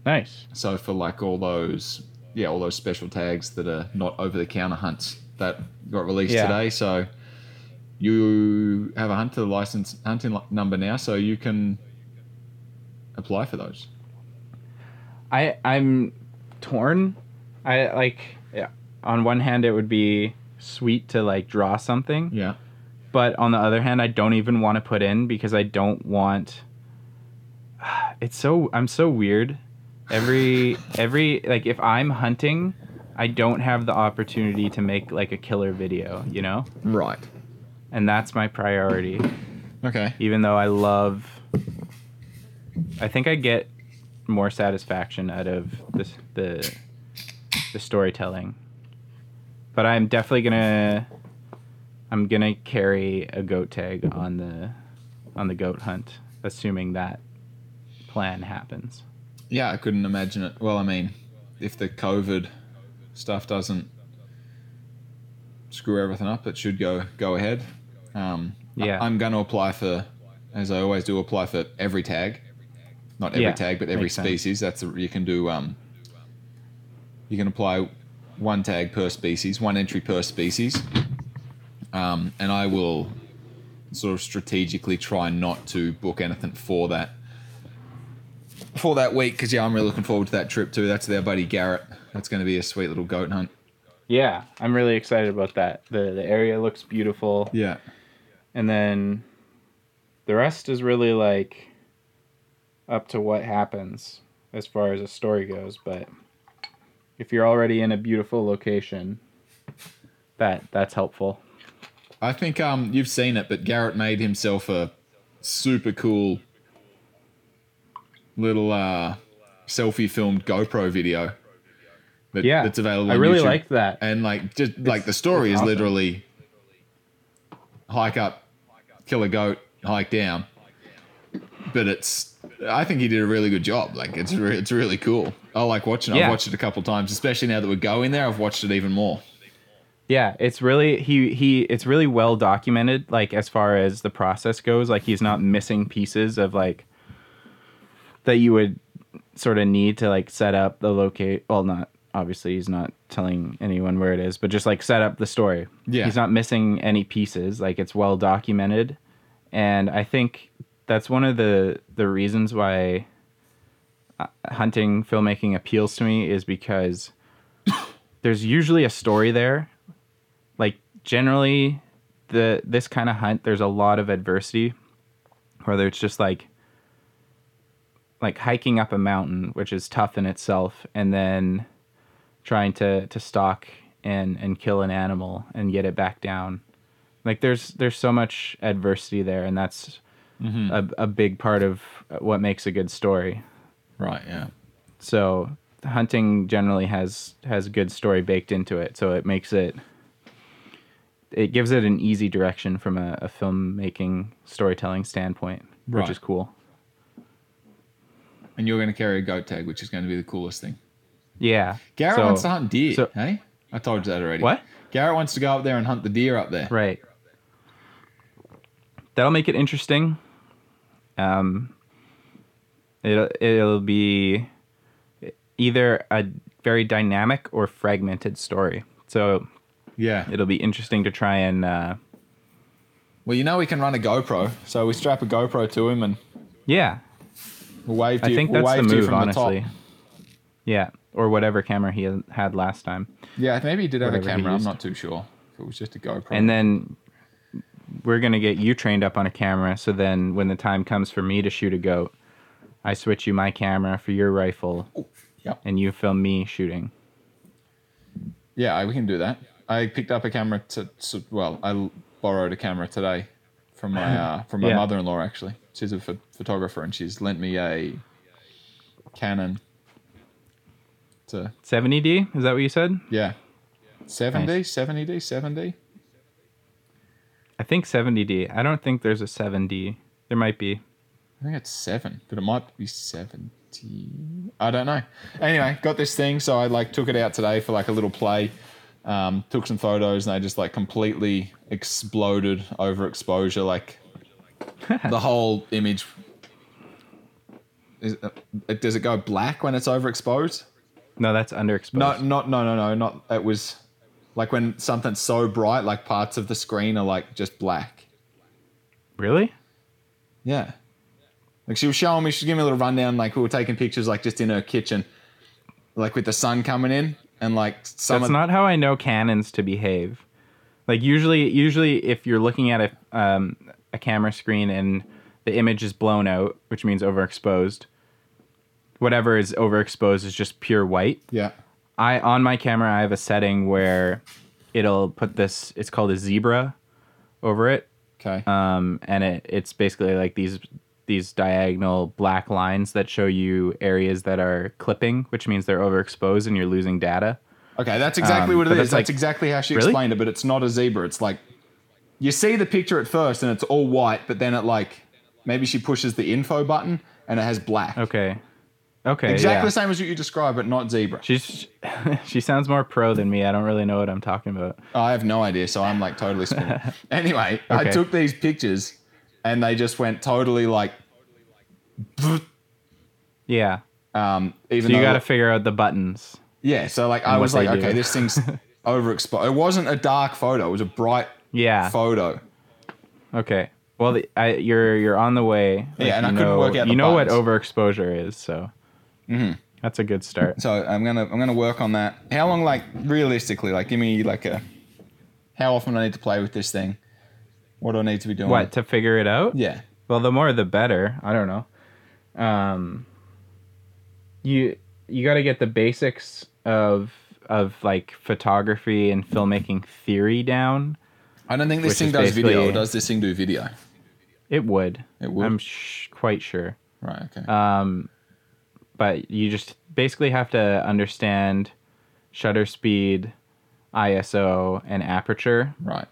S2: Nice.
S1: So for like all those, yeah, all those special tags that are not over the counter hunts that got released
S2: Yeah.
S1: today. So you have a hunter license hunting number now, so you can apply for those.
S2: I I'm torn. I like yeah. On one hand, it would be sweet to like draw something,
S1: Yeah,
S2: but on the other hand, I don't even want to put in because I don't want. It's so I'm so weird. Every every like if I'm hunting, I don't have the opportunity to make like a killer video, you know,
S1: right.
S2: and that's my priority.
S1: Okay.
S2: even though I love I think I get more satisfaction out of this the the storytelling. But I'm definitely gonna I'm gonna carry a goat tag on the on the goat hunt, assuming that plan happens.
S1: Yeah, I couldn't imagine it. Well, I mean, if the COVID stuff doesn't screw everything up, it should go go ahead. Um,
S2: Yeah.
S1: I'm going to apply for, as I always do, apply for every tag. Not every
S2: Yeah,
S1: tag, but every
S2: makes sense.
S1: species. That's a, you can do. Um, you can apply one tag per species, one entry per species, um, and I will sort of strategically try not to book anything for that for that week because yeah, I'm really looking forward to that trip too. That's their buddy Garrett. That's going to be a sweet little goat hunt.
S2: yeah, I'm really excited about that. The the area looks beautiful.
S1: Yeah.
S2: and then the rest is really like up to what happens as far as a story goes but if you're already in a beautiful location that that's helpful
S1: I think um you've seen it, but Garrett made himself a super cool little uh selfie filmed GoPro video. That,
S2: yeah
S1: that's available.
S2: i really liked that
S1: and like just like the story is
S2: awesome.
S1: literally hike up, kill a goat, hike down. But it's I think he did a really good job. Like it's re- it's really cool. I like watching. it.
S2: Yeah.
S1: I've watched it a couple times, especially now that we're going there. I've watched it even more.
S2: yeah it's really he he it's really well documented like as far as the process goes like he's not missing pieces of like that you would sort of need to like set up the locate well not obviously he's not telling anyone where it is but just like set up the story.
S1: Yeah.
S2: he's not missing any pieces like it's well documented. And i think that's one of the the reasons why uh, hunting filmmaking appeals to me is because there's usually a story there. Like generally the this kind of hunt there's a lot of adversity whether it's just like like hiking up a mountain which is tough in itself and then trying to to stalk and and kill an animal and get it back down like there's there's so much adversity there and that's mm-hmm. a, a big part of what makes a good story
S1: Right. Yeah.
S2: so hunting generally has has good story baked into it so it makes it it gives it an easy direction from a, a filmmaking storytelling standpoint
S1: Right.
S2: which is cool
S1: And you're going to carry a goat tag, which is going to be the coolest thing.
S2: yeah
S1: Garrett
S2: So-
S1: wants to hunt deer.
S2: so-
S1: hey, I told you that already.
S2: What?
S1: Garrett wants to go up there and hunt the deer up there.
S2: right that'll make it interesting um it'll it'll be either a very dynamic or fragmented story so
S1: Yeah.
S2: it'll be interesting to try and uh
S1: Well, you know we can run a GoPro, so we strap a GoPro to him and
S2: yeah
S1: we'll wave
S2: I think
S1: we'll
S2: that's the
S1: to you
S2: move,
S1: from
S2: honestly.
S1: the top.
S2: Yeah, or whatever camera he had last time,
S1: Yeah, maybe he did have a
S2: Whatever
S1: camera. I'm not too sure if it was just a GoPro.
S2: and then we're gonna get you trained up on a camera. So then, when the time comes for me to shoot a goat, I switch you my camera for your rifle,
S1: Yep.
S2: and you film me shooting.
S1: Yeah, we can do that. I picked up a camera to, so, well, I borrowed a camera today from my uh, from my
S2: Yeah.
S1: mother-in-law actually. She's a ph- photographer and she's lent me a Canon to
S2: 70D, is that what you said?
S1: yeah. 7D,
S2: Nice.
S1: 70D, 7D.
S2: I think 70D. I don't think there's a 7D. There might be.
S1: I think it's 7, but it might be 70. I don't know. Anyway, got this thing so I like took it out today for like a little play. Um, took some photos and they just like completely exploded overexposure like the whole image is, uh, does it go black when it's overexposed?
S2: No, that's underexposed.
S1: No, not no no no not it was like when something's so bright like parts of the screen are like just black.
S2: really?
S1: Yeah. Like she was showing me, she was giving me a little rundown. Like we were taking pictures, like just in her kitchen, like with the sun coming in, and like some
S2: That's not how I know Canons to behave. Like usually, usually if you're looking at a um, a camera screen and the image is blown out, which means overexposed, whatever is overexposed is just pure white.
S1: yeah,
S2: I on my camera I have a setting where it'll put this. It's called a zebra over it,
S1: okay,
S2: um, and it it's basically like these these diagonal black lines that show you areas that are clipping, which means they're overexposed and you're losing data.
S1: okay. That's exactly
S2: um,
S1: what it is.
S2: that's like-
S1: exactly how she
S2: Really?
S1: explained it. But it's not a zebra. It's like you see the picture at first, and it's all white, but then it like maybe she pushes the info button, and it has black.
S2: Okay. Okay.
S1: exactly
S2: yeah.
S1: the same as what you described, but not zebra.
S2: She's she sounds more pro than me. I don't really know what I'm talking about.
S1: I have no idea, so I'm like totally anyway, I took these pictures, and they just went totally like.
S2: Yeah.
S1: Um, even
S2: So you got to figure out the buttons.
S1: yeah. So like, I was like,
S2: they do.
S1: okay, this thing's overexposed. It wasn't a dark photo; it was a bright
S2: Yeah.
S1: photo.
S2: Okay. Well, the, I, you're you're on the way.
S1: Yeah, and
S2: you
S1: I couldn't
S2: know,
S1: work out the
S2: You know what overexposure is, so that's a good start.
S1: So I'm gonna I'm gonna work on that. How long, like realistically, like give me like a. How often I need to play with this thing? What do I need to be doing?
S2: What to figure it out?
S1: Yeah.
S2: Well, the more the better. I don't know. Um, you you got to get the basics of of like photography and filmmaking theory down.
S1: I don't think this thing does video. Does this thing do video?
S2: It would.
S1: It would?
S2: I'm sh- quite sure.
S1: Right. Okay.
S2: Um, but you just basically have to understand shutter speed, ISO, and aperture
S1: right.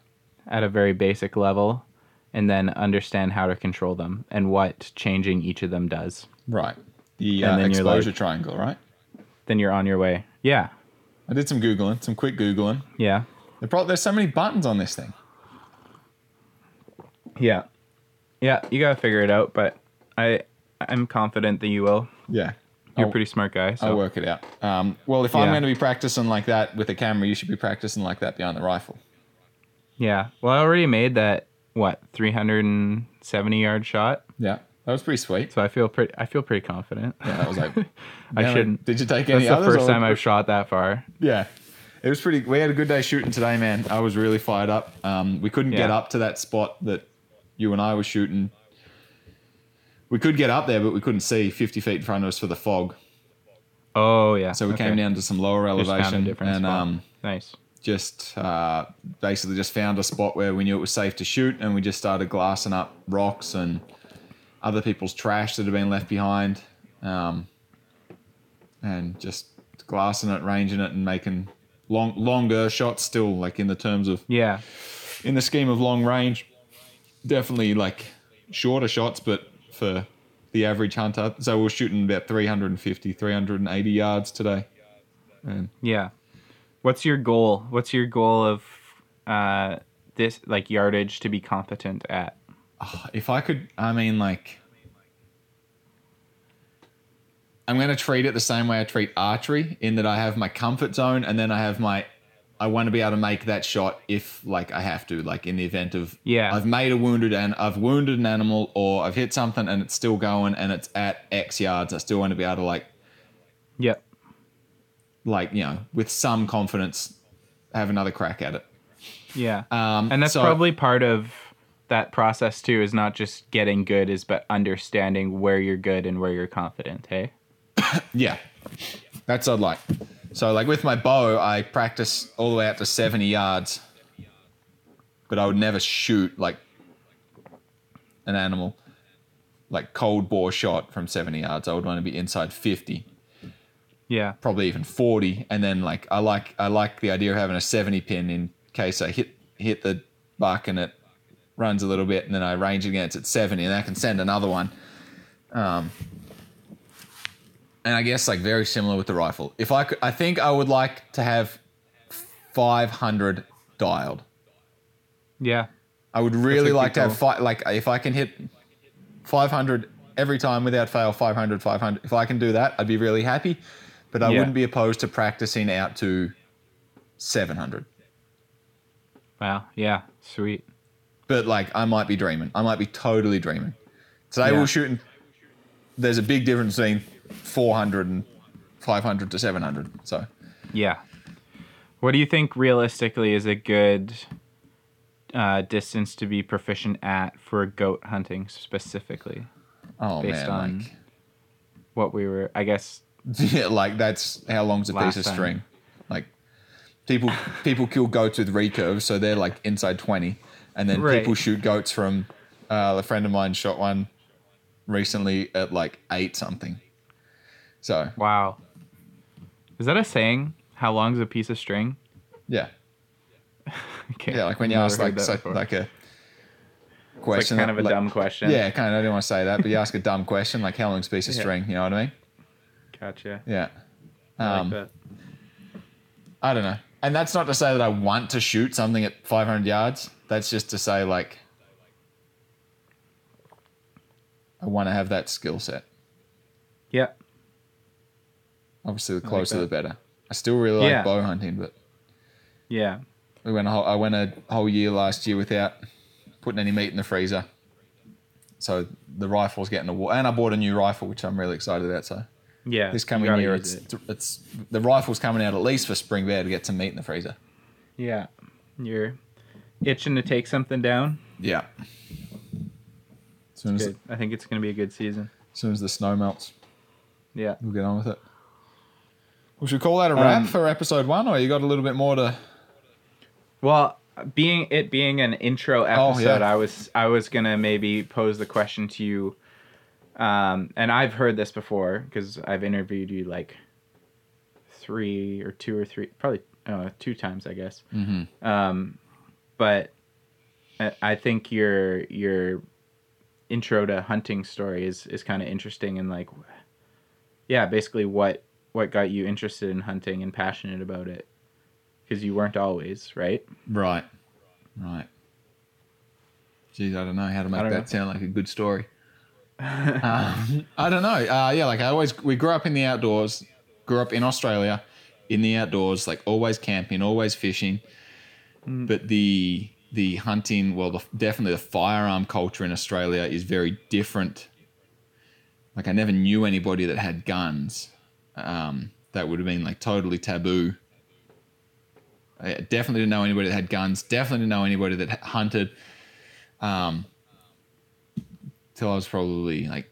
S2: At a very basic level, and then understand how to control them and what changing each of them does.
S1: Right. The
S2: And
S1: uh,
S2: then
S1: exposure
S2: like-
S1: triangle. Right.
S2: Then you're on your way. Yeah.
S1: I did some googling, some quick googling.
S2: Yeah.
S1: Pro- There's so many buttons on this thing.
S2: Yeah. Yeah, you gotta figure it out, but I I'm confident that you will.
S1: Yeah.
S2: You're
S1: I'll,
S2: a pretty smart guy, so
S1: I'll work it out. Um, well, if I'm going to be practicing like that with a camera, you should be practicing like that behind the rifle.
S2: Yeah. Well, I already made that what 370 yard shot,
S1: Yeah. That was pretty sweet.
S2: so I feel pretty I feel pretty confident.
S1: Yeah, that was like.
S2: I shouldn't.
S1: Did you take any?
S2: That's
S1: the
S2: first
S1: or-
S2: time I've shot that far.
S1: Yeah. It was pretty. We had a good day shooting today, man. I was really fired up. Um, we couldn't get up to that spot that you and I were shooting. We could get up there, but we couldn't see 50 feet in front of us for the fog.
S2: Oh yeah.
S1: So we
S2: okay.
S1: came down to some lower
S2: Just
S1: elevation and um,
S2: nice.
S1: Just uh, basically just found a spot where we knew it was safe to shoot, and we just started glassing up rocks and other people's trash that had been left behind, um, and just glassing it, ranging it, and making long longer shots. Still, like in the terms of
S2: Yeah.
S1: in the scheme of long range, definitely like shorter shots, but for the average hunter. So we're shooting about 350, 380 yards today. And
S2: Yeah. What's your goal? What's your goal of uh this like yardage to be competent at?
S1: if I could, I mean, like, I'm going to treat it the same way I treat archery in that I have my comfort zone and then I have my, I want to be able to make that shot if, like, I have to, like, in the event of,
S2: Yeah.
S1: I've made a wounded and I've wounded an animal or I've hit something and it's still going and it's at X yards. I still want to be able to, like,
S2: Yep.
S1: Like, you know, with some confidence, have another crack at it.
S2: Yeah.
S1: Um,
S2: and that's
S1: so-
S2: probably part of that process too is not just getting good is but understanding where you're good and where you're confident, hey?
S1: Yeah, that's I'd like. So, like with my bow, I practice all the way up to 70 yards, but I would never shoot like an animal, like cold bore shot from 70 yards. I would want to be inside 50,
S2: Yeah.
S1: probably even 40, and then like I like I like the idea of having a 70 pin in case I hit hit the buck and it runs a little bit, and then I range against at 70, and I can send another one. Um, and I guess like very similar with the rifle. If I could, I think I would like to have 500 dialed.
S2: Yeah.
S1: I would really like to have fi- like if I can hit 500 every time without fail, 500, 500. If I can do that, I'd be really happy. But I
S2: Yeah.
S1: wouldn't be opposed to practicing out to 700.
S2: Wow. Yeah. Sweet.
S1: But like I might be dreaming. I might be totally dreaming. Today
S2: Yeah.
S1: we're shooting. There's a big difference between 400 and 500 to 700. So
S2: Yeah. What do you think realistically is a good uh, distance to be proficient at for goat hunting specifically?
S1: oh
S2: Based
S1: man,
S2: on-
S1: like
S2: What we were, I guess.
S1: Yeah, like that's how long's a
S2: Last
S1: piece of
S2: time.
S1: string. Like people people kill goats with recurves, so they're like inside twenty, and then
S2: Right.
S1: people shoot goats from. Uh, a friend of mine shot one recently at like eight something. So
S2: Wow. Is that a saying? How long's a piece of string?
S1: yeah,
S2: Okay.
S1: yeah, like when you
S2: Never
S1: ask like so, like a
S2: It's like
S1: question,
S2: kind of a
S1: like-
S2: dumb question.
S1: Yeah, kind of. I didn't want to say that, but you ask a dumb question like how long's a piece of
S2: Yeah.
S1: string? You know what I mean?
S2: Gotcha.
S1: Yeah.
S2: I
S1: Um,
S2: like that.
S1: I don't know. And that's not to say that I want to shoot something at 500 yards. That's just to say, like, I want to have that skill set.
S2: Yeah.
S1: Obviously, the closer the better. I still really like
S2: Yeah.
S1: bow hunting, but
S2: Yeah.
S1: we went a whole, I went a whole year last year without putting any meat in the freezer. So the rifle's getting a war, and I bought a new rifle, which I'm really excited about. So
S2: Yeah.
S1: this coming year, it's
S2: it.
S1: it's the rifle's coming out at least for spring bear to get some meat in the freezer.
S2: Yeah. You're itching to take something down.
S1: Yeah. As soon as,
S2: Good. I think it's gonna be a good season.
S1: as soon as the snow melts,
S2: Yeah.
S1: we'll get on with it. We should call that a wrap
S2: Um,
S1: for episode one, or you got a little bit more to?
S2: Well, being it being an intro
S1: Oh,
S2: episode,
S1: yeah.
S2: I was I was gonna maybe pose the question to you, um, and I've heard this before because I've interviewed you like three or two or three, probably uh, two times, I guess.
S1: Mm-hmm.
S2: Um, but I- I think your your intro to hunting story is is kind of interesting and like, yeah, basically what what got you interested in hunting and passionate about it because you weren't always right.
S1: Right. Right. Geez, I don't know how to make that
S2: know.
S1: sound like a good story. Um, I don't know. Uh, yeah, like I always, we grew up in the outdoors, grew up in Australia in the outdoors, like always camping, always fishing. But the, the hunting, well, the, definitely the firearm culture in Australia is very different. Like I never knew anybody that had guns. Um, that would have been like totally taboo. I definitely didn't know anybody that had guns. Definitely didn't know anybody that hunted. Um, till I was probably like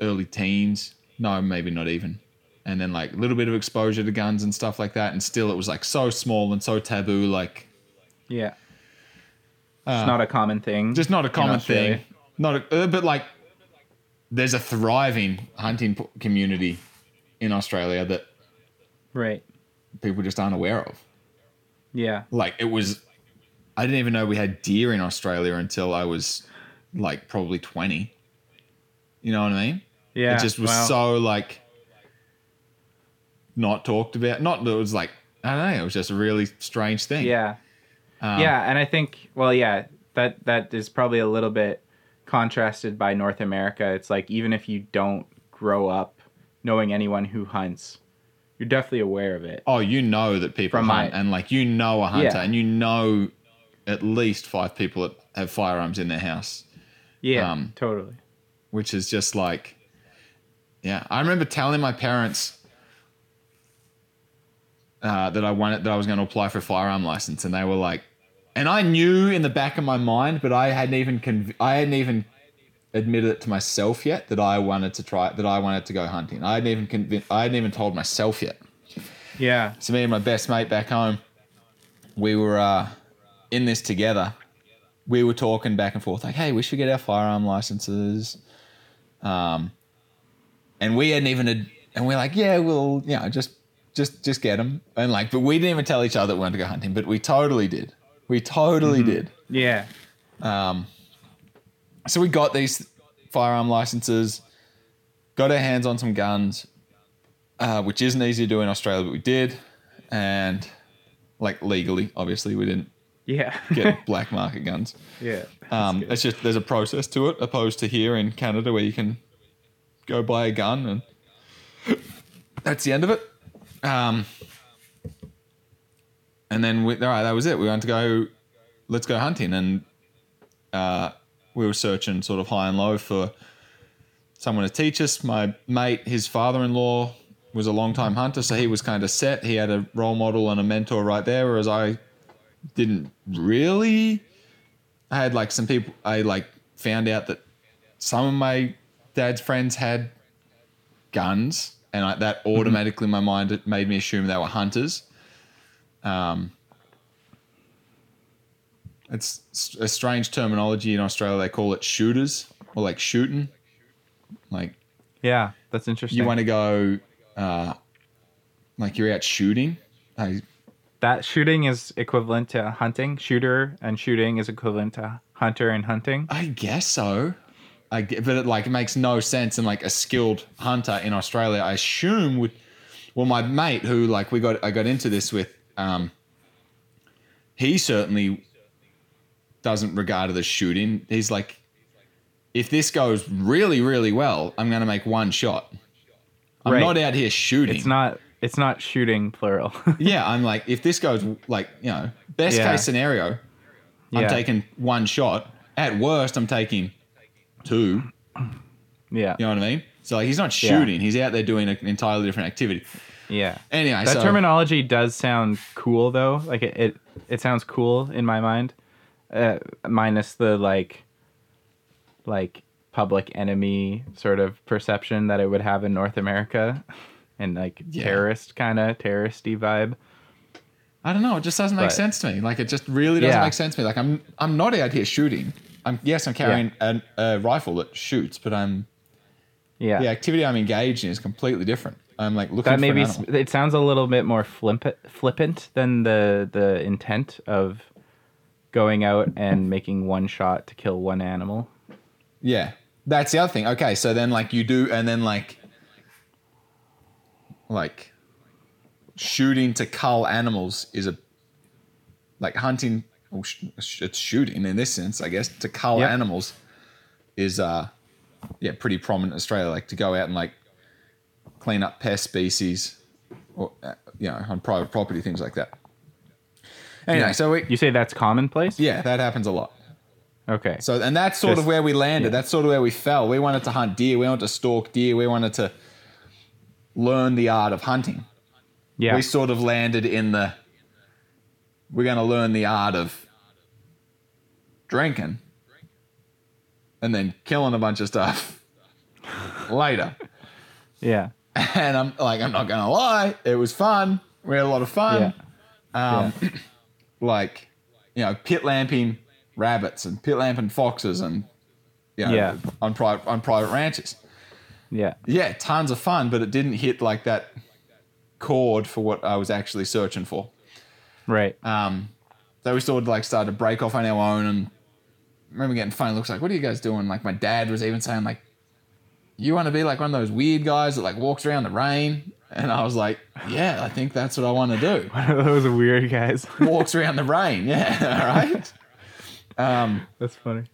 S1: early teens. No, maybe not even. And then like a little bit of exposure to guns and stuff like that. And still, it was like so small and so taboo. Like
S2: Yeah.
S1: uh,
S2: It's not a common thing.
S1: just not a common thing. Not, a, uh, but like there's a thriving hunting community in Australia that
S2: right.
S1: people just aren't aware of.
S2: Yeah.
S1: like it was i didn't even know we had deer in australia until i was like probably 20 you know what i mean
S2: Yeah.
S1: it just was
S2: wow.
S1: so like not talked about not that it was like i don't know it was just a really strange thing
S2: Yeah.
S1: Um,
S2: yeah, and I think well, yeah, that that is probably a little bit contrasted by North America. It's like even if you don't grow up knowing anyone who hunts, you're definitely aware of it.
S1: oh you know that people
S2: From
S1: hunt
S2: my-
S1: and like you know a hunter
S2: Yeah.
S1: and you know at least five people that have firearms in their house.
S2: Yeah,
S1: um,
S2: totally.
S1: which is just like yeah. I remember telling my parents uh, that i wanted that i was going to apply for a firearm license and they were like and i knew in the back of my mind but i hadn't even conv- i hadn't even admitted it to myself yet that i wanted to try that i wanted to go hunting. I hadn't even conv- i hadn't even told myself yet.
S2: Yeah,
S1: so me and my best mate back home, we were uh, in this together. We were talking back and forth, like, "Hey, we should get our firearm licenses." Um, and we hadn't even, ad- and we're like, "Yeah, we'll, you know, just, just, just get them." And like, but we didn't even tell each other that we wanted to go hunting, but we totally did. We totally did.
S2: yeah,
S1: Um, so we got these firearm licenses, got our hands on some guns, uh, which isn't easy to do in Australia, but we did, and like legally, obviously, we didn't
S2: yeah,
S1: get black market guns.
S2: yeah.
S1: Um,
S2: good.
S1: it's just there's a process to it, opposed to here in Canada where you can go buy a gun and that's the end of it. Um, and then we, all right, that was it. We went to go, let's go hunting, and uh, we were searching sort of high and low for someone to teach us. My mate, his father-in-law was a long-time hunter, so he was kind of set. He had a role model and a mentor right there, whereas I didn't really. I had like some people. I like found out that some of my dad's friends had guns, and I, that automatically in my mind it made me assume they were hunters. Um, it's a strange terminology in Australia. They call it shooters or like shooting. Like
S2: yeah, that's interesting.
S1: you want to go, uh, like you're out shooting. I,
S2: that shooting is equivalent to hunting. Shooter and shooting is equivalent to hunter and hunting.
S1: I guess so. I get, but it like it makes no sense. And like a skilled hunter in Australia, I assume would. Well, my mate who like we got I got into this with, um, he certainly doesn't regard it as shooting. He's like, if this goes really really well, I'm gonna make one shot. I'm
S2: Right.
S1: not out here shooting.
S2: It's not. It's not shooting plural.
S1: Yeah, I'm like, if this goes like, you know, best
S2: Yeah.
S1: case scenario, I'm
S2: Yeah.
S1: taking one shot. At worst, I'm taking two.
S2: yeah.
S1: You know what I mean? So like, he's not
S2: Yeah.
S1: shooting. He's out there doing an entirely different activity.
S2: Yeah.
S1: Anyway,
S2: That
S1: so
S2: terminology does sound cool though. Like it, it, it sounds cool in my mind. Uh, minus the like like public enemy sort of perception that it would have in North America and like
S1: Yeah.
S2: terrorist kind of terroristy vibe.
S1: I don't know. It just doesn't make
S2: But-
S1: sense to me. Like it just really doesn't
S2: Yeah.
S1: make sense to me. Like I'm I'm not out here shooting. I'm yes, I'm carrying an, a rifle that shoots, but I'm
S2: Yeah.
S1: the activity I'm engaged in is completely different. I'm like looking
S2: that
S1: for
S2: maybe it sounds a little bit more flippant, flippant than the the intent of going out and making one shot to kill one animal.
S1: Yeah. That's the other thing. Okay, so then like you do and then like like shooting to cull animals is a like hunting well, sh- it's shooting in this sense, I guess, to cull
S2: Yep.
S1: animals is uh yeah, pretty prominent in Australia like to go out and like clean up pest species or uh, you know, on private property things like that. Anyway,
S2: Yeah.
S1: so we
S2: You say that's commonplace?
S1: yeah, that happens a lot.
S2: Okay.
S1: So, and that's sort of where we landed.
S2: yeah.
S1: That's sort of where we fell. We wanted to hunt deer. We wanted to stalk deer. We wanted to learn the art of hunting.
S2: yeah.
S1: We sort of landed in the we're going to learn the art of drinking and then killing a bunch of stuff later.
S2: yeah.
S1: And I'm like, I'm not going to lie, it was fun. We had a lot of fun. Um, like, you know, pit lamping rabbits and pit lamping foxes and, you know,
S2: Yeah.
S1: on private on private ranches.
S2: Yeah.
S1: Yeah, tons of fun, but it didn't hit like that chord for what I was actually searching for.
S2: Right.
S1: Um, so we sort of like started to break off on our own, and I remember getting funny looks like, "What are you guys doing?" Like my dad was even saying, "Like, you want to be like one of those weird guys that like walks around the rain?" And I was like, "Yeah, I think that's what I want to do."
S2: One of those weird guys.
S1: walks around the rain, yeah, all right. Um,
S2: That's funny.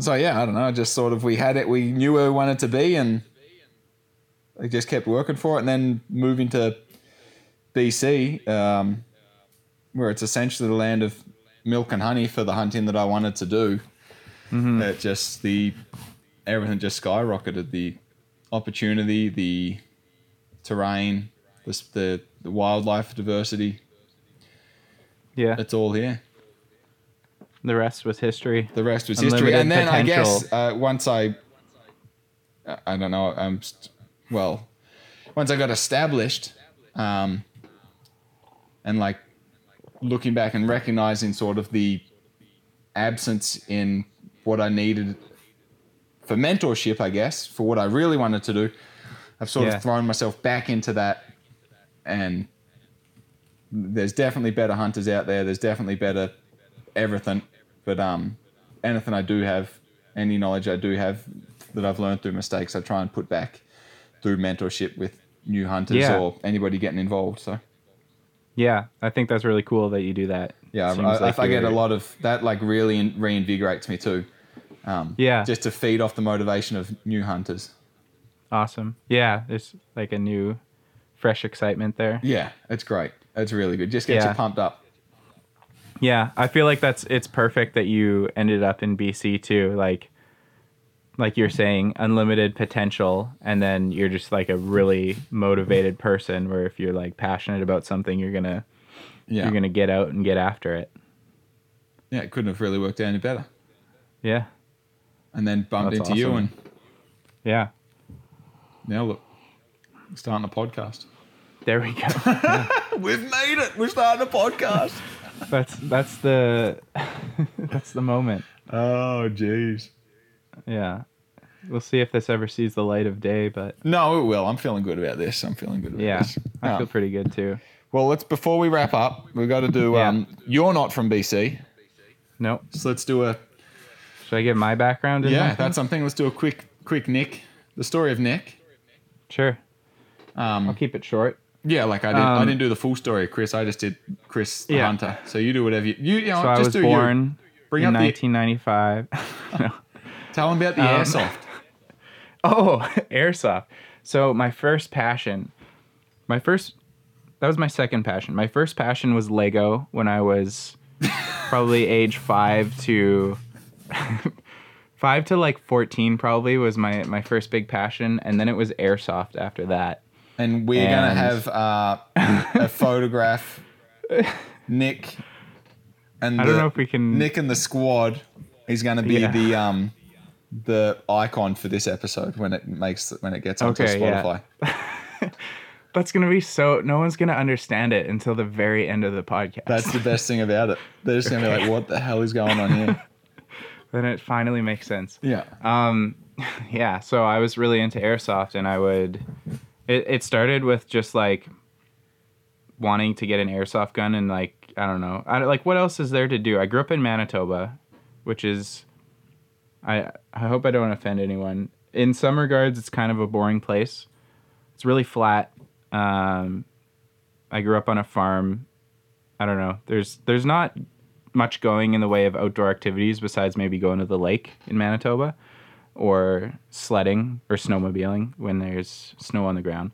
S1: So yeah, I don't know. Just sort of we had it. We knew where we wanted to be, and I just kept working for it. And then moving to BC, um, where it's essentially the land of milk and honey for the hunting that I wanted to do. It just the everything just skyrocketed. The opportunity, the terrain, the the, the wildlife diversity.
S2: Yeah.
S1: It's all here.
S2: The rest was history.
S1: The rest was history. And then I guess uh, once I, I don't know, I'm st- well, once I got established, um, and like looking back and recognizing sort of the absence in what I needed for mentorship, I guess, for what I really wanted to do, I've sort
S2: Yeah.
S1: of thrown myself back into that, and there's definitely better hunters out there. There's definitely better everything, but um, anything I do have, any knowledge I do have that I've learned through mistakes, I try and put back through mentorship with new hunters
S2: Yeah.
S1: or anybody getting involved. So
S2: Yeah, I think that's really cool that you do that.
S1: yeah, I,
S2: like
S1: I get a lot of that. Like really reinvigorates me too. Um,
S2: Yeah.
S1: just to feed off the motivation of new hunters.
S2: Awesome. Yeah, there's like a new, fresh excitement there.
S1: Yeah, it's great. It's really good. Just gets
S2: Yeah.
S1: you pumped up.
S2: Yeah, I feel like that's it's perfect that you ended up in BC too. Like, like you're saying, unlimited potential, and then you're just like a really motivated person. Where if you're like passionate about something, you're gonna
S1: Yeah,
S2: you're gonna get out and get after it.
S1: yeah, it couldn't have really worked out any better.
S2: Yeah,
S1: And then bumped
S2: That's
S1: into you, and
S2: yeah.
S1: now look, starting a podcast.
S2: There we go.
S1: We've made it. We're starting a podcast.
S2: That's that's the that's the moment.
S1: Oh, jeez.
S2: Yeah. We'll see if this ever sees the light of day, but
S1: No, it will. I'm feeling good about this. I'm feeling good about
S2: yeah,
S1: this.
S2: I
S1: Um,
S2: feel pretty good too.
S1: well, let's before we wrap up, we've got to do.
S2: Yeah.
S1: Um, you're not from BC,
S2: Nope.
S1: so let's do a
S2: Should I get my background? In
S1: Yeah, that's something. Let's do a quick, quick Nick. The story of Nick.
S2: sure. I'll
S1: Um,
S2: keep it short.
S1: Yeah, like I didn't, I
S2: Um,
S1: didn't do the full story Chris. I just did Chris the
S2: Yeah.
S1: Hunter. So you do whatever you, you, you know,
S2: So I was
S1: do
S2: born
S1: Bring
S2: in
S1: up the-
S2: 1995. no.
S1: Tell him about the
S2: Um,
S1: airsoft.
S2: Oh, airsoft. So my first passion, my first, that was my second passion. My first passion was Lego when I was probably age five to five to like 14 probably was my, my first big passion. And then it was airsoft after that.
S1: And we're gonna have uh, a photograph. Nick. And
S2: I don't
S1: the-
S2: know if we can.
S1: Nick and the squad is going to be
S2: Yeah.
S1: the um the icon for this episode when it makes when it gets onto
S2: Okay, yeah.
S1: Spotify.
S2: That's gonna be so. No one's gonna understand it until the very end of the podcast.
S1: That's the best thing about it. They're just going to be like, "What the hell is going on here?"
S2: then it finally makes sense.
S1: Yeah.
S2: Um, yeah. So I was really into airsoft, and I would. It it started with just like wanting to get an airsoft gun, and like I don't know, I like what else is there to do? I grew up in Manitoba, which is, I I hope I don't offend anyone. In some regards, it's kind of a boring place. It's really flat. Um, I grew up on a farm. I don't know. There's there's not much going in the way of outdoor activities besides maybe going to the lake in Manitoba or sledding or snowmobiling when there's snow on the ground.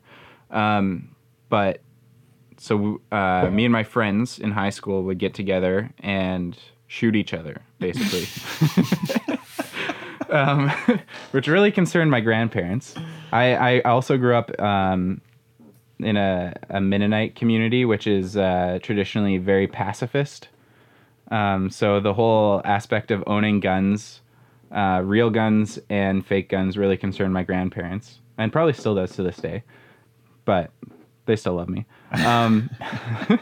S2: Um, but so uh, me and my friends in high school would get together and shoot each other, basically. um, which really concerned my grandparents. I, I also grew up um, in a, a Mennonite community, which is uh, traditionally very pacifist. Um, so the whole aspect of owning guns, uh, real guns and fake guns, really concerned my grandparents, and probably still does to this day. But they still love me. Um,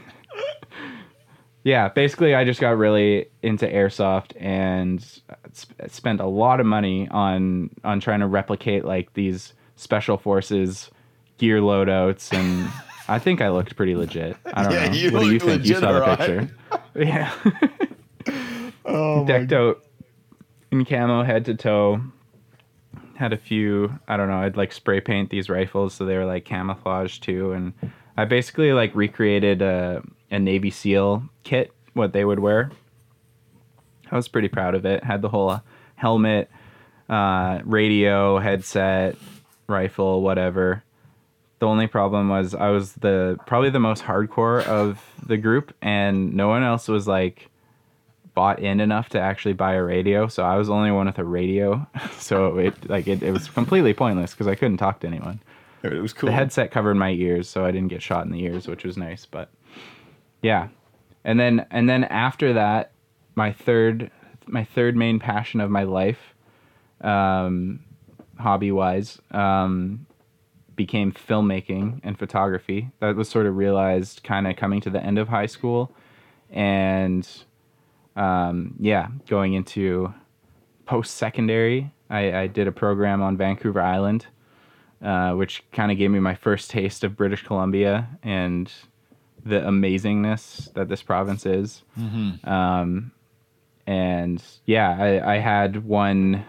S2: yeah, basically, I just got really into airsoft and sp- spent a lot of money on on trying to replicate like these special forces gear loadouts and. I think I looked pretty legit. I don't
S1: Yeah,
S2: know.
S1: you
S2: what do you think? you saw the
S1: alright.
S2: picture. Yeah.
S1: Oh
S2: Decked out in camo head to toe. Had a few, I don't know, I'd like spray paint these rifles so they were like camouflage too. And I basically like recreated a, a Navy SEAL kit, what they would wear. I was pretty proud of it. Had the whole helmet, uh, radio, headset, rifle, whatever. The only problem was I was the probably the most hardcore of the group, and no one else was like bought in enough to actually buy a radio. So I was the only one with a radio. So it like it, it was completely pointless because I couldn't talk to anyone.
S1: It was cool.
S2: The headset covered my ears, so I didn't get shot in the ears, which was nice. But yeah, and then and then after that, my third my third main passion of my life, um, hobby wise, um, became filmmaking and photography. That was sort of realized kind of coming to the end of high school, and um, yeah, going into post secondary. I, I did a program on Vancouver Island uh, which kind of gave me my first taste of British Columbia and the amazingness that this province is. Um, and yeah, I, I had one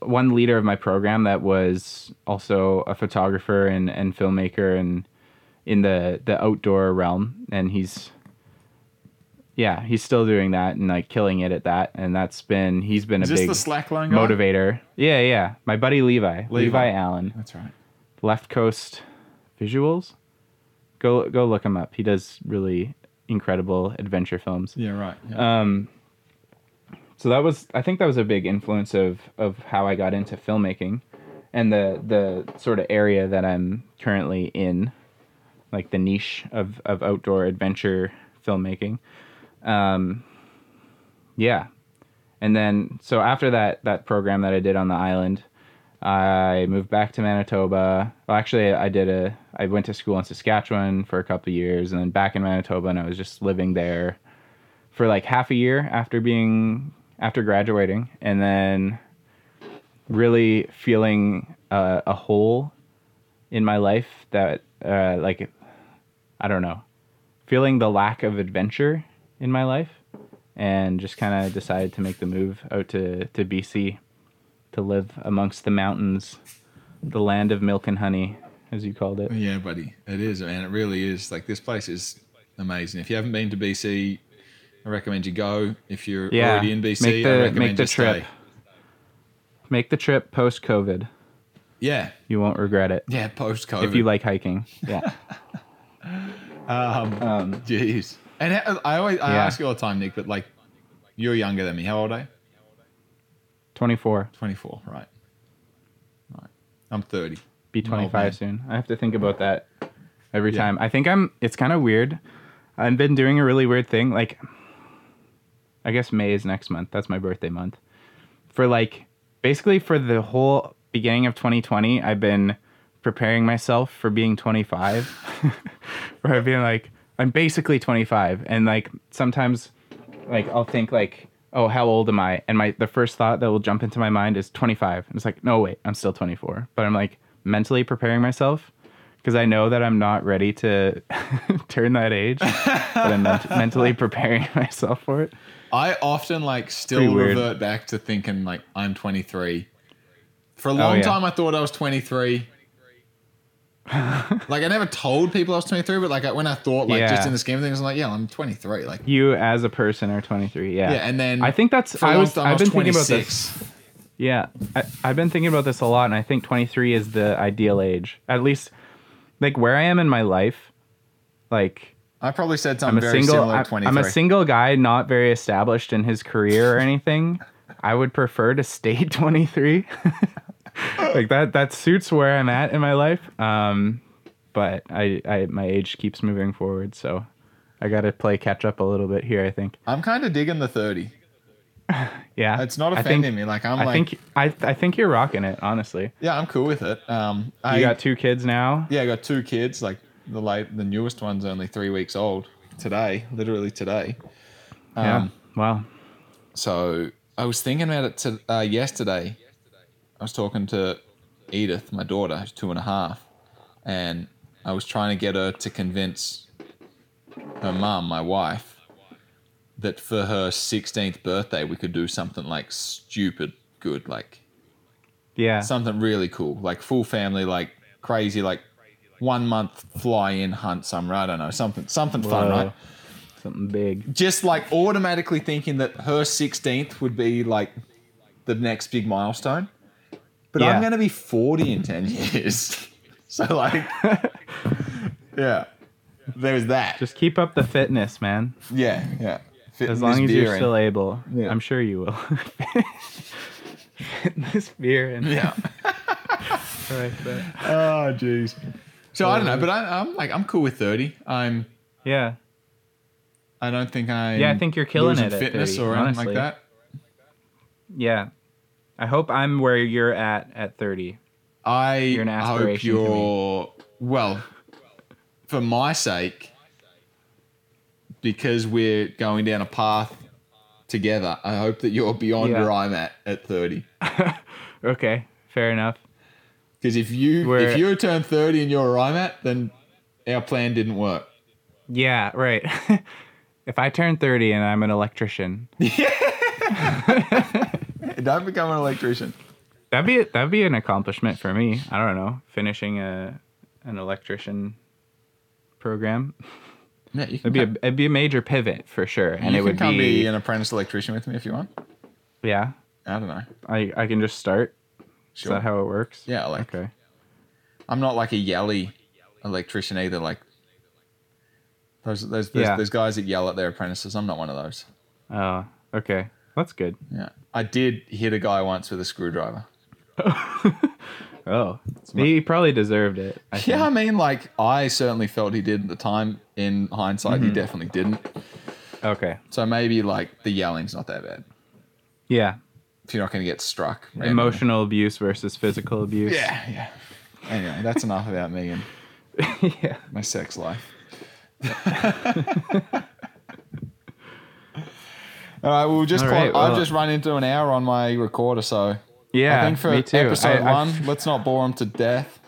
S2: one leader of my program that was also a photographer and, and filmmaker and in the the outdoor realm, and he's yeah he's still doing that and like killing it at that, and that's been he's been
S1: Is
S2: a big
S1: slackline guy?
S2: motivator. Yeah, yeah. My buddy Levi, Levi,
S1: Levi.
S2: Allen,
S1: That's right.
S2: Left Coast Visuals. Go go look him up. He does really incredible adventure films.
S1: Yeah, right. Yeah.
S2: Um, so that was I think that was a big influence of of how I got into filmmaking, and the the sort of area that I'm currently in, like the niche of of outdoor adventure filmmaking. Um, yeah, and then so after that that program that I did on the island, I moved back to Manitoba. Well, actually, I did a. I went to school in Saskatchewan for a couple years, and then back in Manitoba, and I was just living there for like half a year after being after graduating, and then really feeling a hole in my life that uh, like I don't know, feeling the lack of adventure in my life, and just kind of decided to make the move out to to BC to live amongst the mountains, the land of milk and honey, as you called it.
S1: Yeah, buddy, it is, man. It really is. Like this place is amazing. If you haven't been to BC, I recommend you go. If you're
S2: Yeah,
S1: already in BC,
S2: make
S1: I
S2: the
S1: recommend
S2: make the
S1: you
S2: trip.
S1: stay.
S2: Make the trip post COVID.
S1: Yeah,
S2: You won't regret it
S1: yeah. Post COVID,
S2: if you like hiking. Yeah.
S1: Um,
S2: Um,
S1: jeez. And I I always I
S2: Yeah.
S1: ask you all the time, Nick, but like, you're younger than me. How old are you?
S2: 24.
S1: 24, right? Right. I'm 30.
S2: Be
S1: I'm an old
S2: 25
S1: man.
S2: soon. I have to think about that every
S1: Yeah.
S2: time. I think I'm. It's kind of weird. I've been doing a really weird thing. Like, I guess May is next month. That's my birthday month. For like, basically for the whole beginning of 2020, I've been preparing myself for being 25. Where I've been like, I'm basically 25, and like sometimes, like I'll think like, oh, how old am I? And my the first thought that will jump into my mind is 25. And it's like, no, wait, I'm still 24. But I'm like mentally preparing myself because I know that I'm not ready to turn that age, but I'm ment- mentally preparing myself for it.
S1: I often like still revert back to thinking like I'm 23. For a oh, long
S2: Oh, yeah.
S1: time, I thought I was 23. like I never told people I was 23, but like when I thought like just in the scheme of things, I'm like, yeah, I'm 23. Like
S2: You as a person are 23. Yeah.
S1: yeah, and then
S2: I think that's.
S1: a
S2: I was. I've been thinking about this. Yeah, I, I've been thinking about this a lot, and I think 23 is the ideal age. At least, like where I am in my life, like
S1: I probably said
S2: I'm
S1: something
S2: a
S1: very
S2: single.
S1: similar
S2: I,
S1: 23.
S2: I'm a single guy, not very established in his career or anything. I would prefer to stay 23. like that. That suits where I'm at in my life. Um, but I, I, my age keeps moving forward, so I got to play catch up a little bit here. I think.
S1: I'm kind of digging the 30.
S2: Yeah,
S1: It's not offending
S2: think-
S1: me. Like I'm like
S2: I
S1: like,
S2: think I, I think you're rocking it. Honestly,
S1: yeah, I'm cool with it. Um,
S2: you
S1: I
S2: got two kids now.
S1: yeah, I got two kids. Like the late, the newest one's only three weeks old today, literally today.
S2: yeah.
S1: Um,
S2: Wow.
S1: So I was thinking about it to, uh, yesterday. I was talking to Edith, my daughter, who's two and a half, and I was trying to get her to convince her mum, my wife, that for her 16th birthday we could do something like stupid good, like
S2: Yeah.
S1: something really cool, like full family, like crazy, like one month fly in hunt somewhere. I don't know, something something fun, right?
S2: Something big.
S1: just like automatically thinking that her 16th would be like the next big milestone. But I'm going to be 40 in 10 years. so, like, yeah, there's that.
S2: Just keep up the fitness, man.
S1: yeah, yeah.
S2: As long as you're
S1: in.
S2: still able.
S1: Yeah.
S2: I'm sure you will. this beer and
S1: Yeah.
S2: Right, but-
S1: oh, jeez. So, I don't know, but I, I'm like, I'm cool with 30. I'm,
S2: yeah.
S1: I don't think I'm.
S2: Yeah, I think you're killing it at
S1: fitness
S2: 30,
S1: or anything
S2: honestly.
S1: like that.
S2: Yeah. I hope I'm where you're at at 30.
S1: I
S2: You're an
S1: hope you're well for my sake because we're going down a path together. I hope that you're beyond
S2: Yeah.
S1: where I'm at at 30.
S2: Okay, fair enough.
S1: Because if you
S2: We're-
S1: if you turn 30 and you're where I'm at, then our plan didn't work.
S2: Yeah, right. if I turn 30 and I'm an electrician,
S1: Don't become an electrician.
S2: that'd be that'd be an accomplishment for me. I don't know, finishing a an electrician program.
S1: Yeah, you can
S2: It'd be a it'd be a major pivot for sure, and
S1: you
S2: it
S1: can
S2: would
S1: come
S2: be,
S1: be an apprentice electrician with me if you want.
S2: yeah.
S1: I don't know.
S2: I I can just start.
S1: Sure.
S2: Is that how it works?
S1: yeah, like
S2: Okay.
S1: I'm not like a yelly electrician either. Like those those those,
S2: Yeah.
S1: those guys that yell at their apprentices. I'm not one of those.
S2: Oh, okay. That's good.
S1: Yeah, I did hit a guy once with a screwdriver.
S2: Oh, he probably deserved it. I
S1: Yeah, I mean, like I certainly felt he did at the time. In hindsight,
S2: Mm-hmm.
S1: he definitely didn't.
S2: Okay.
S1: So maybe like the yelling's not that bad.
S2: Yeah.
S1: If you're not going to get struck. randomly.
S2: Emotional abuse versus physical abuse.
S1: Yeah, yeah. Anyway, that's enough about me and
S2: yeah.
S1: my sex life. All right, we'll just. Call,
S2: right,
S1: I've just run into an hour on my recorder, so
S2: Yeah.
S1: I think for
S2: me too.
S1: episode
S2: I-
S1: one, let's not bore them to death.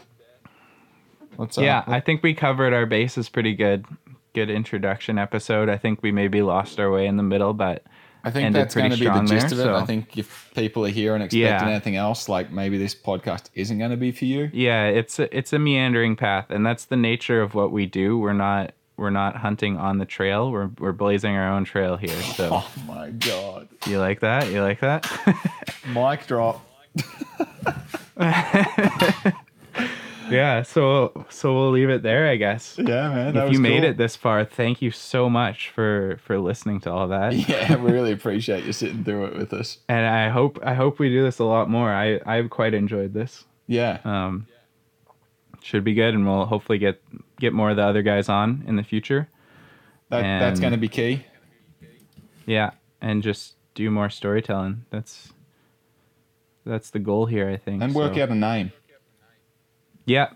S1: Let's. Uh,
S2: yeah, I think we covered our bases pretty good. Good introduction episode. I think we maybe lost our way in the middle, but
S1: I think that's going to be the gist
S2: there,
S1: of it. I think if people are here and expecting
S2: Yeah.
S1: anything else, like maybe this podcast isn't going to be for you.
S2: Yeah, it's a, it's a meandering path, and that's the nature of what we do. We're not we're not hunting on the trail. We're we're blazing our own trail here. So
S1: Oh my god!
S2: you like that? You like that?
S1: Mic drop.
S2: yeah. So so we'll leave it there, I guess.
S1: Yeah, man.
S2: If you made
S1: cool.
S2: it this far, thank you so much for for listening to all that.
S1: Yeah, we really appreciate you sitting through it with us.
S2: And I hope I hope we do this a lot more. I I've quite enjoyed this.
S1: Yeah,
S2: Um, should be good, and we'll hopefully get get more of the other guys on in the future.
S1: that, that's going to be key.
S2: Yeah, and just do more storytelling. That's that's the goal here, I think.
S1: And work
S2: so-
S1: out a name.
S2: Yeah,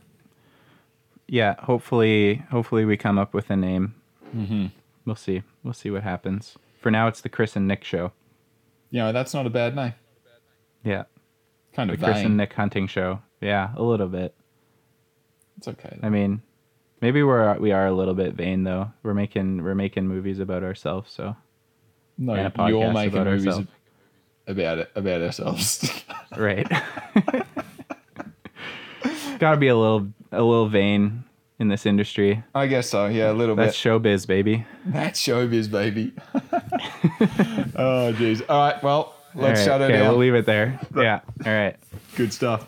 S2: yeah. Hopefully, hopefully we come up with a name.
S1: Mm-hmm.
S2: We'll see. We'll see what happens. For now, it's the Chris and Nick show.
S1: Yeah, that's not a bad name.
S2: Yeah,
S1: Kind of
S2: the
S1: of
S2: Chris and. Nick hunting show. Yeah, a little bit.
S1: It's okay.
S2: I mean, maybe we're we are a little bit vain though. We're making we're making movies about ourselves, so
S1: no, you're making
S2: about
S1: movies
S2: ourselves.
S1: about it about ourselves.
S2: right. Got to be a little a little vain in this industry.
S1: I guess so. Yeah, a little
S2: That's
S1: bit.
S2: That's showbiz, baby.
S1: That's showbiz, baby. oh, jeez. All right. Well, let's
S2: All right,
S1: shut it
S2: okay,
S1: down.
S2: we'll leave it there. Yeah. All right.
S1: Good stuff.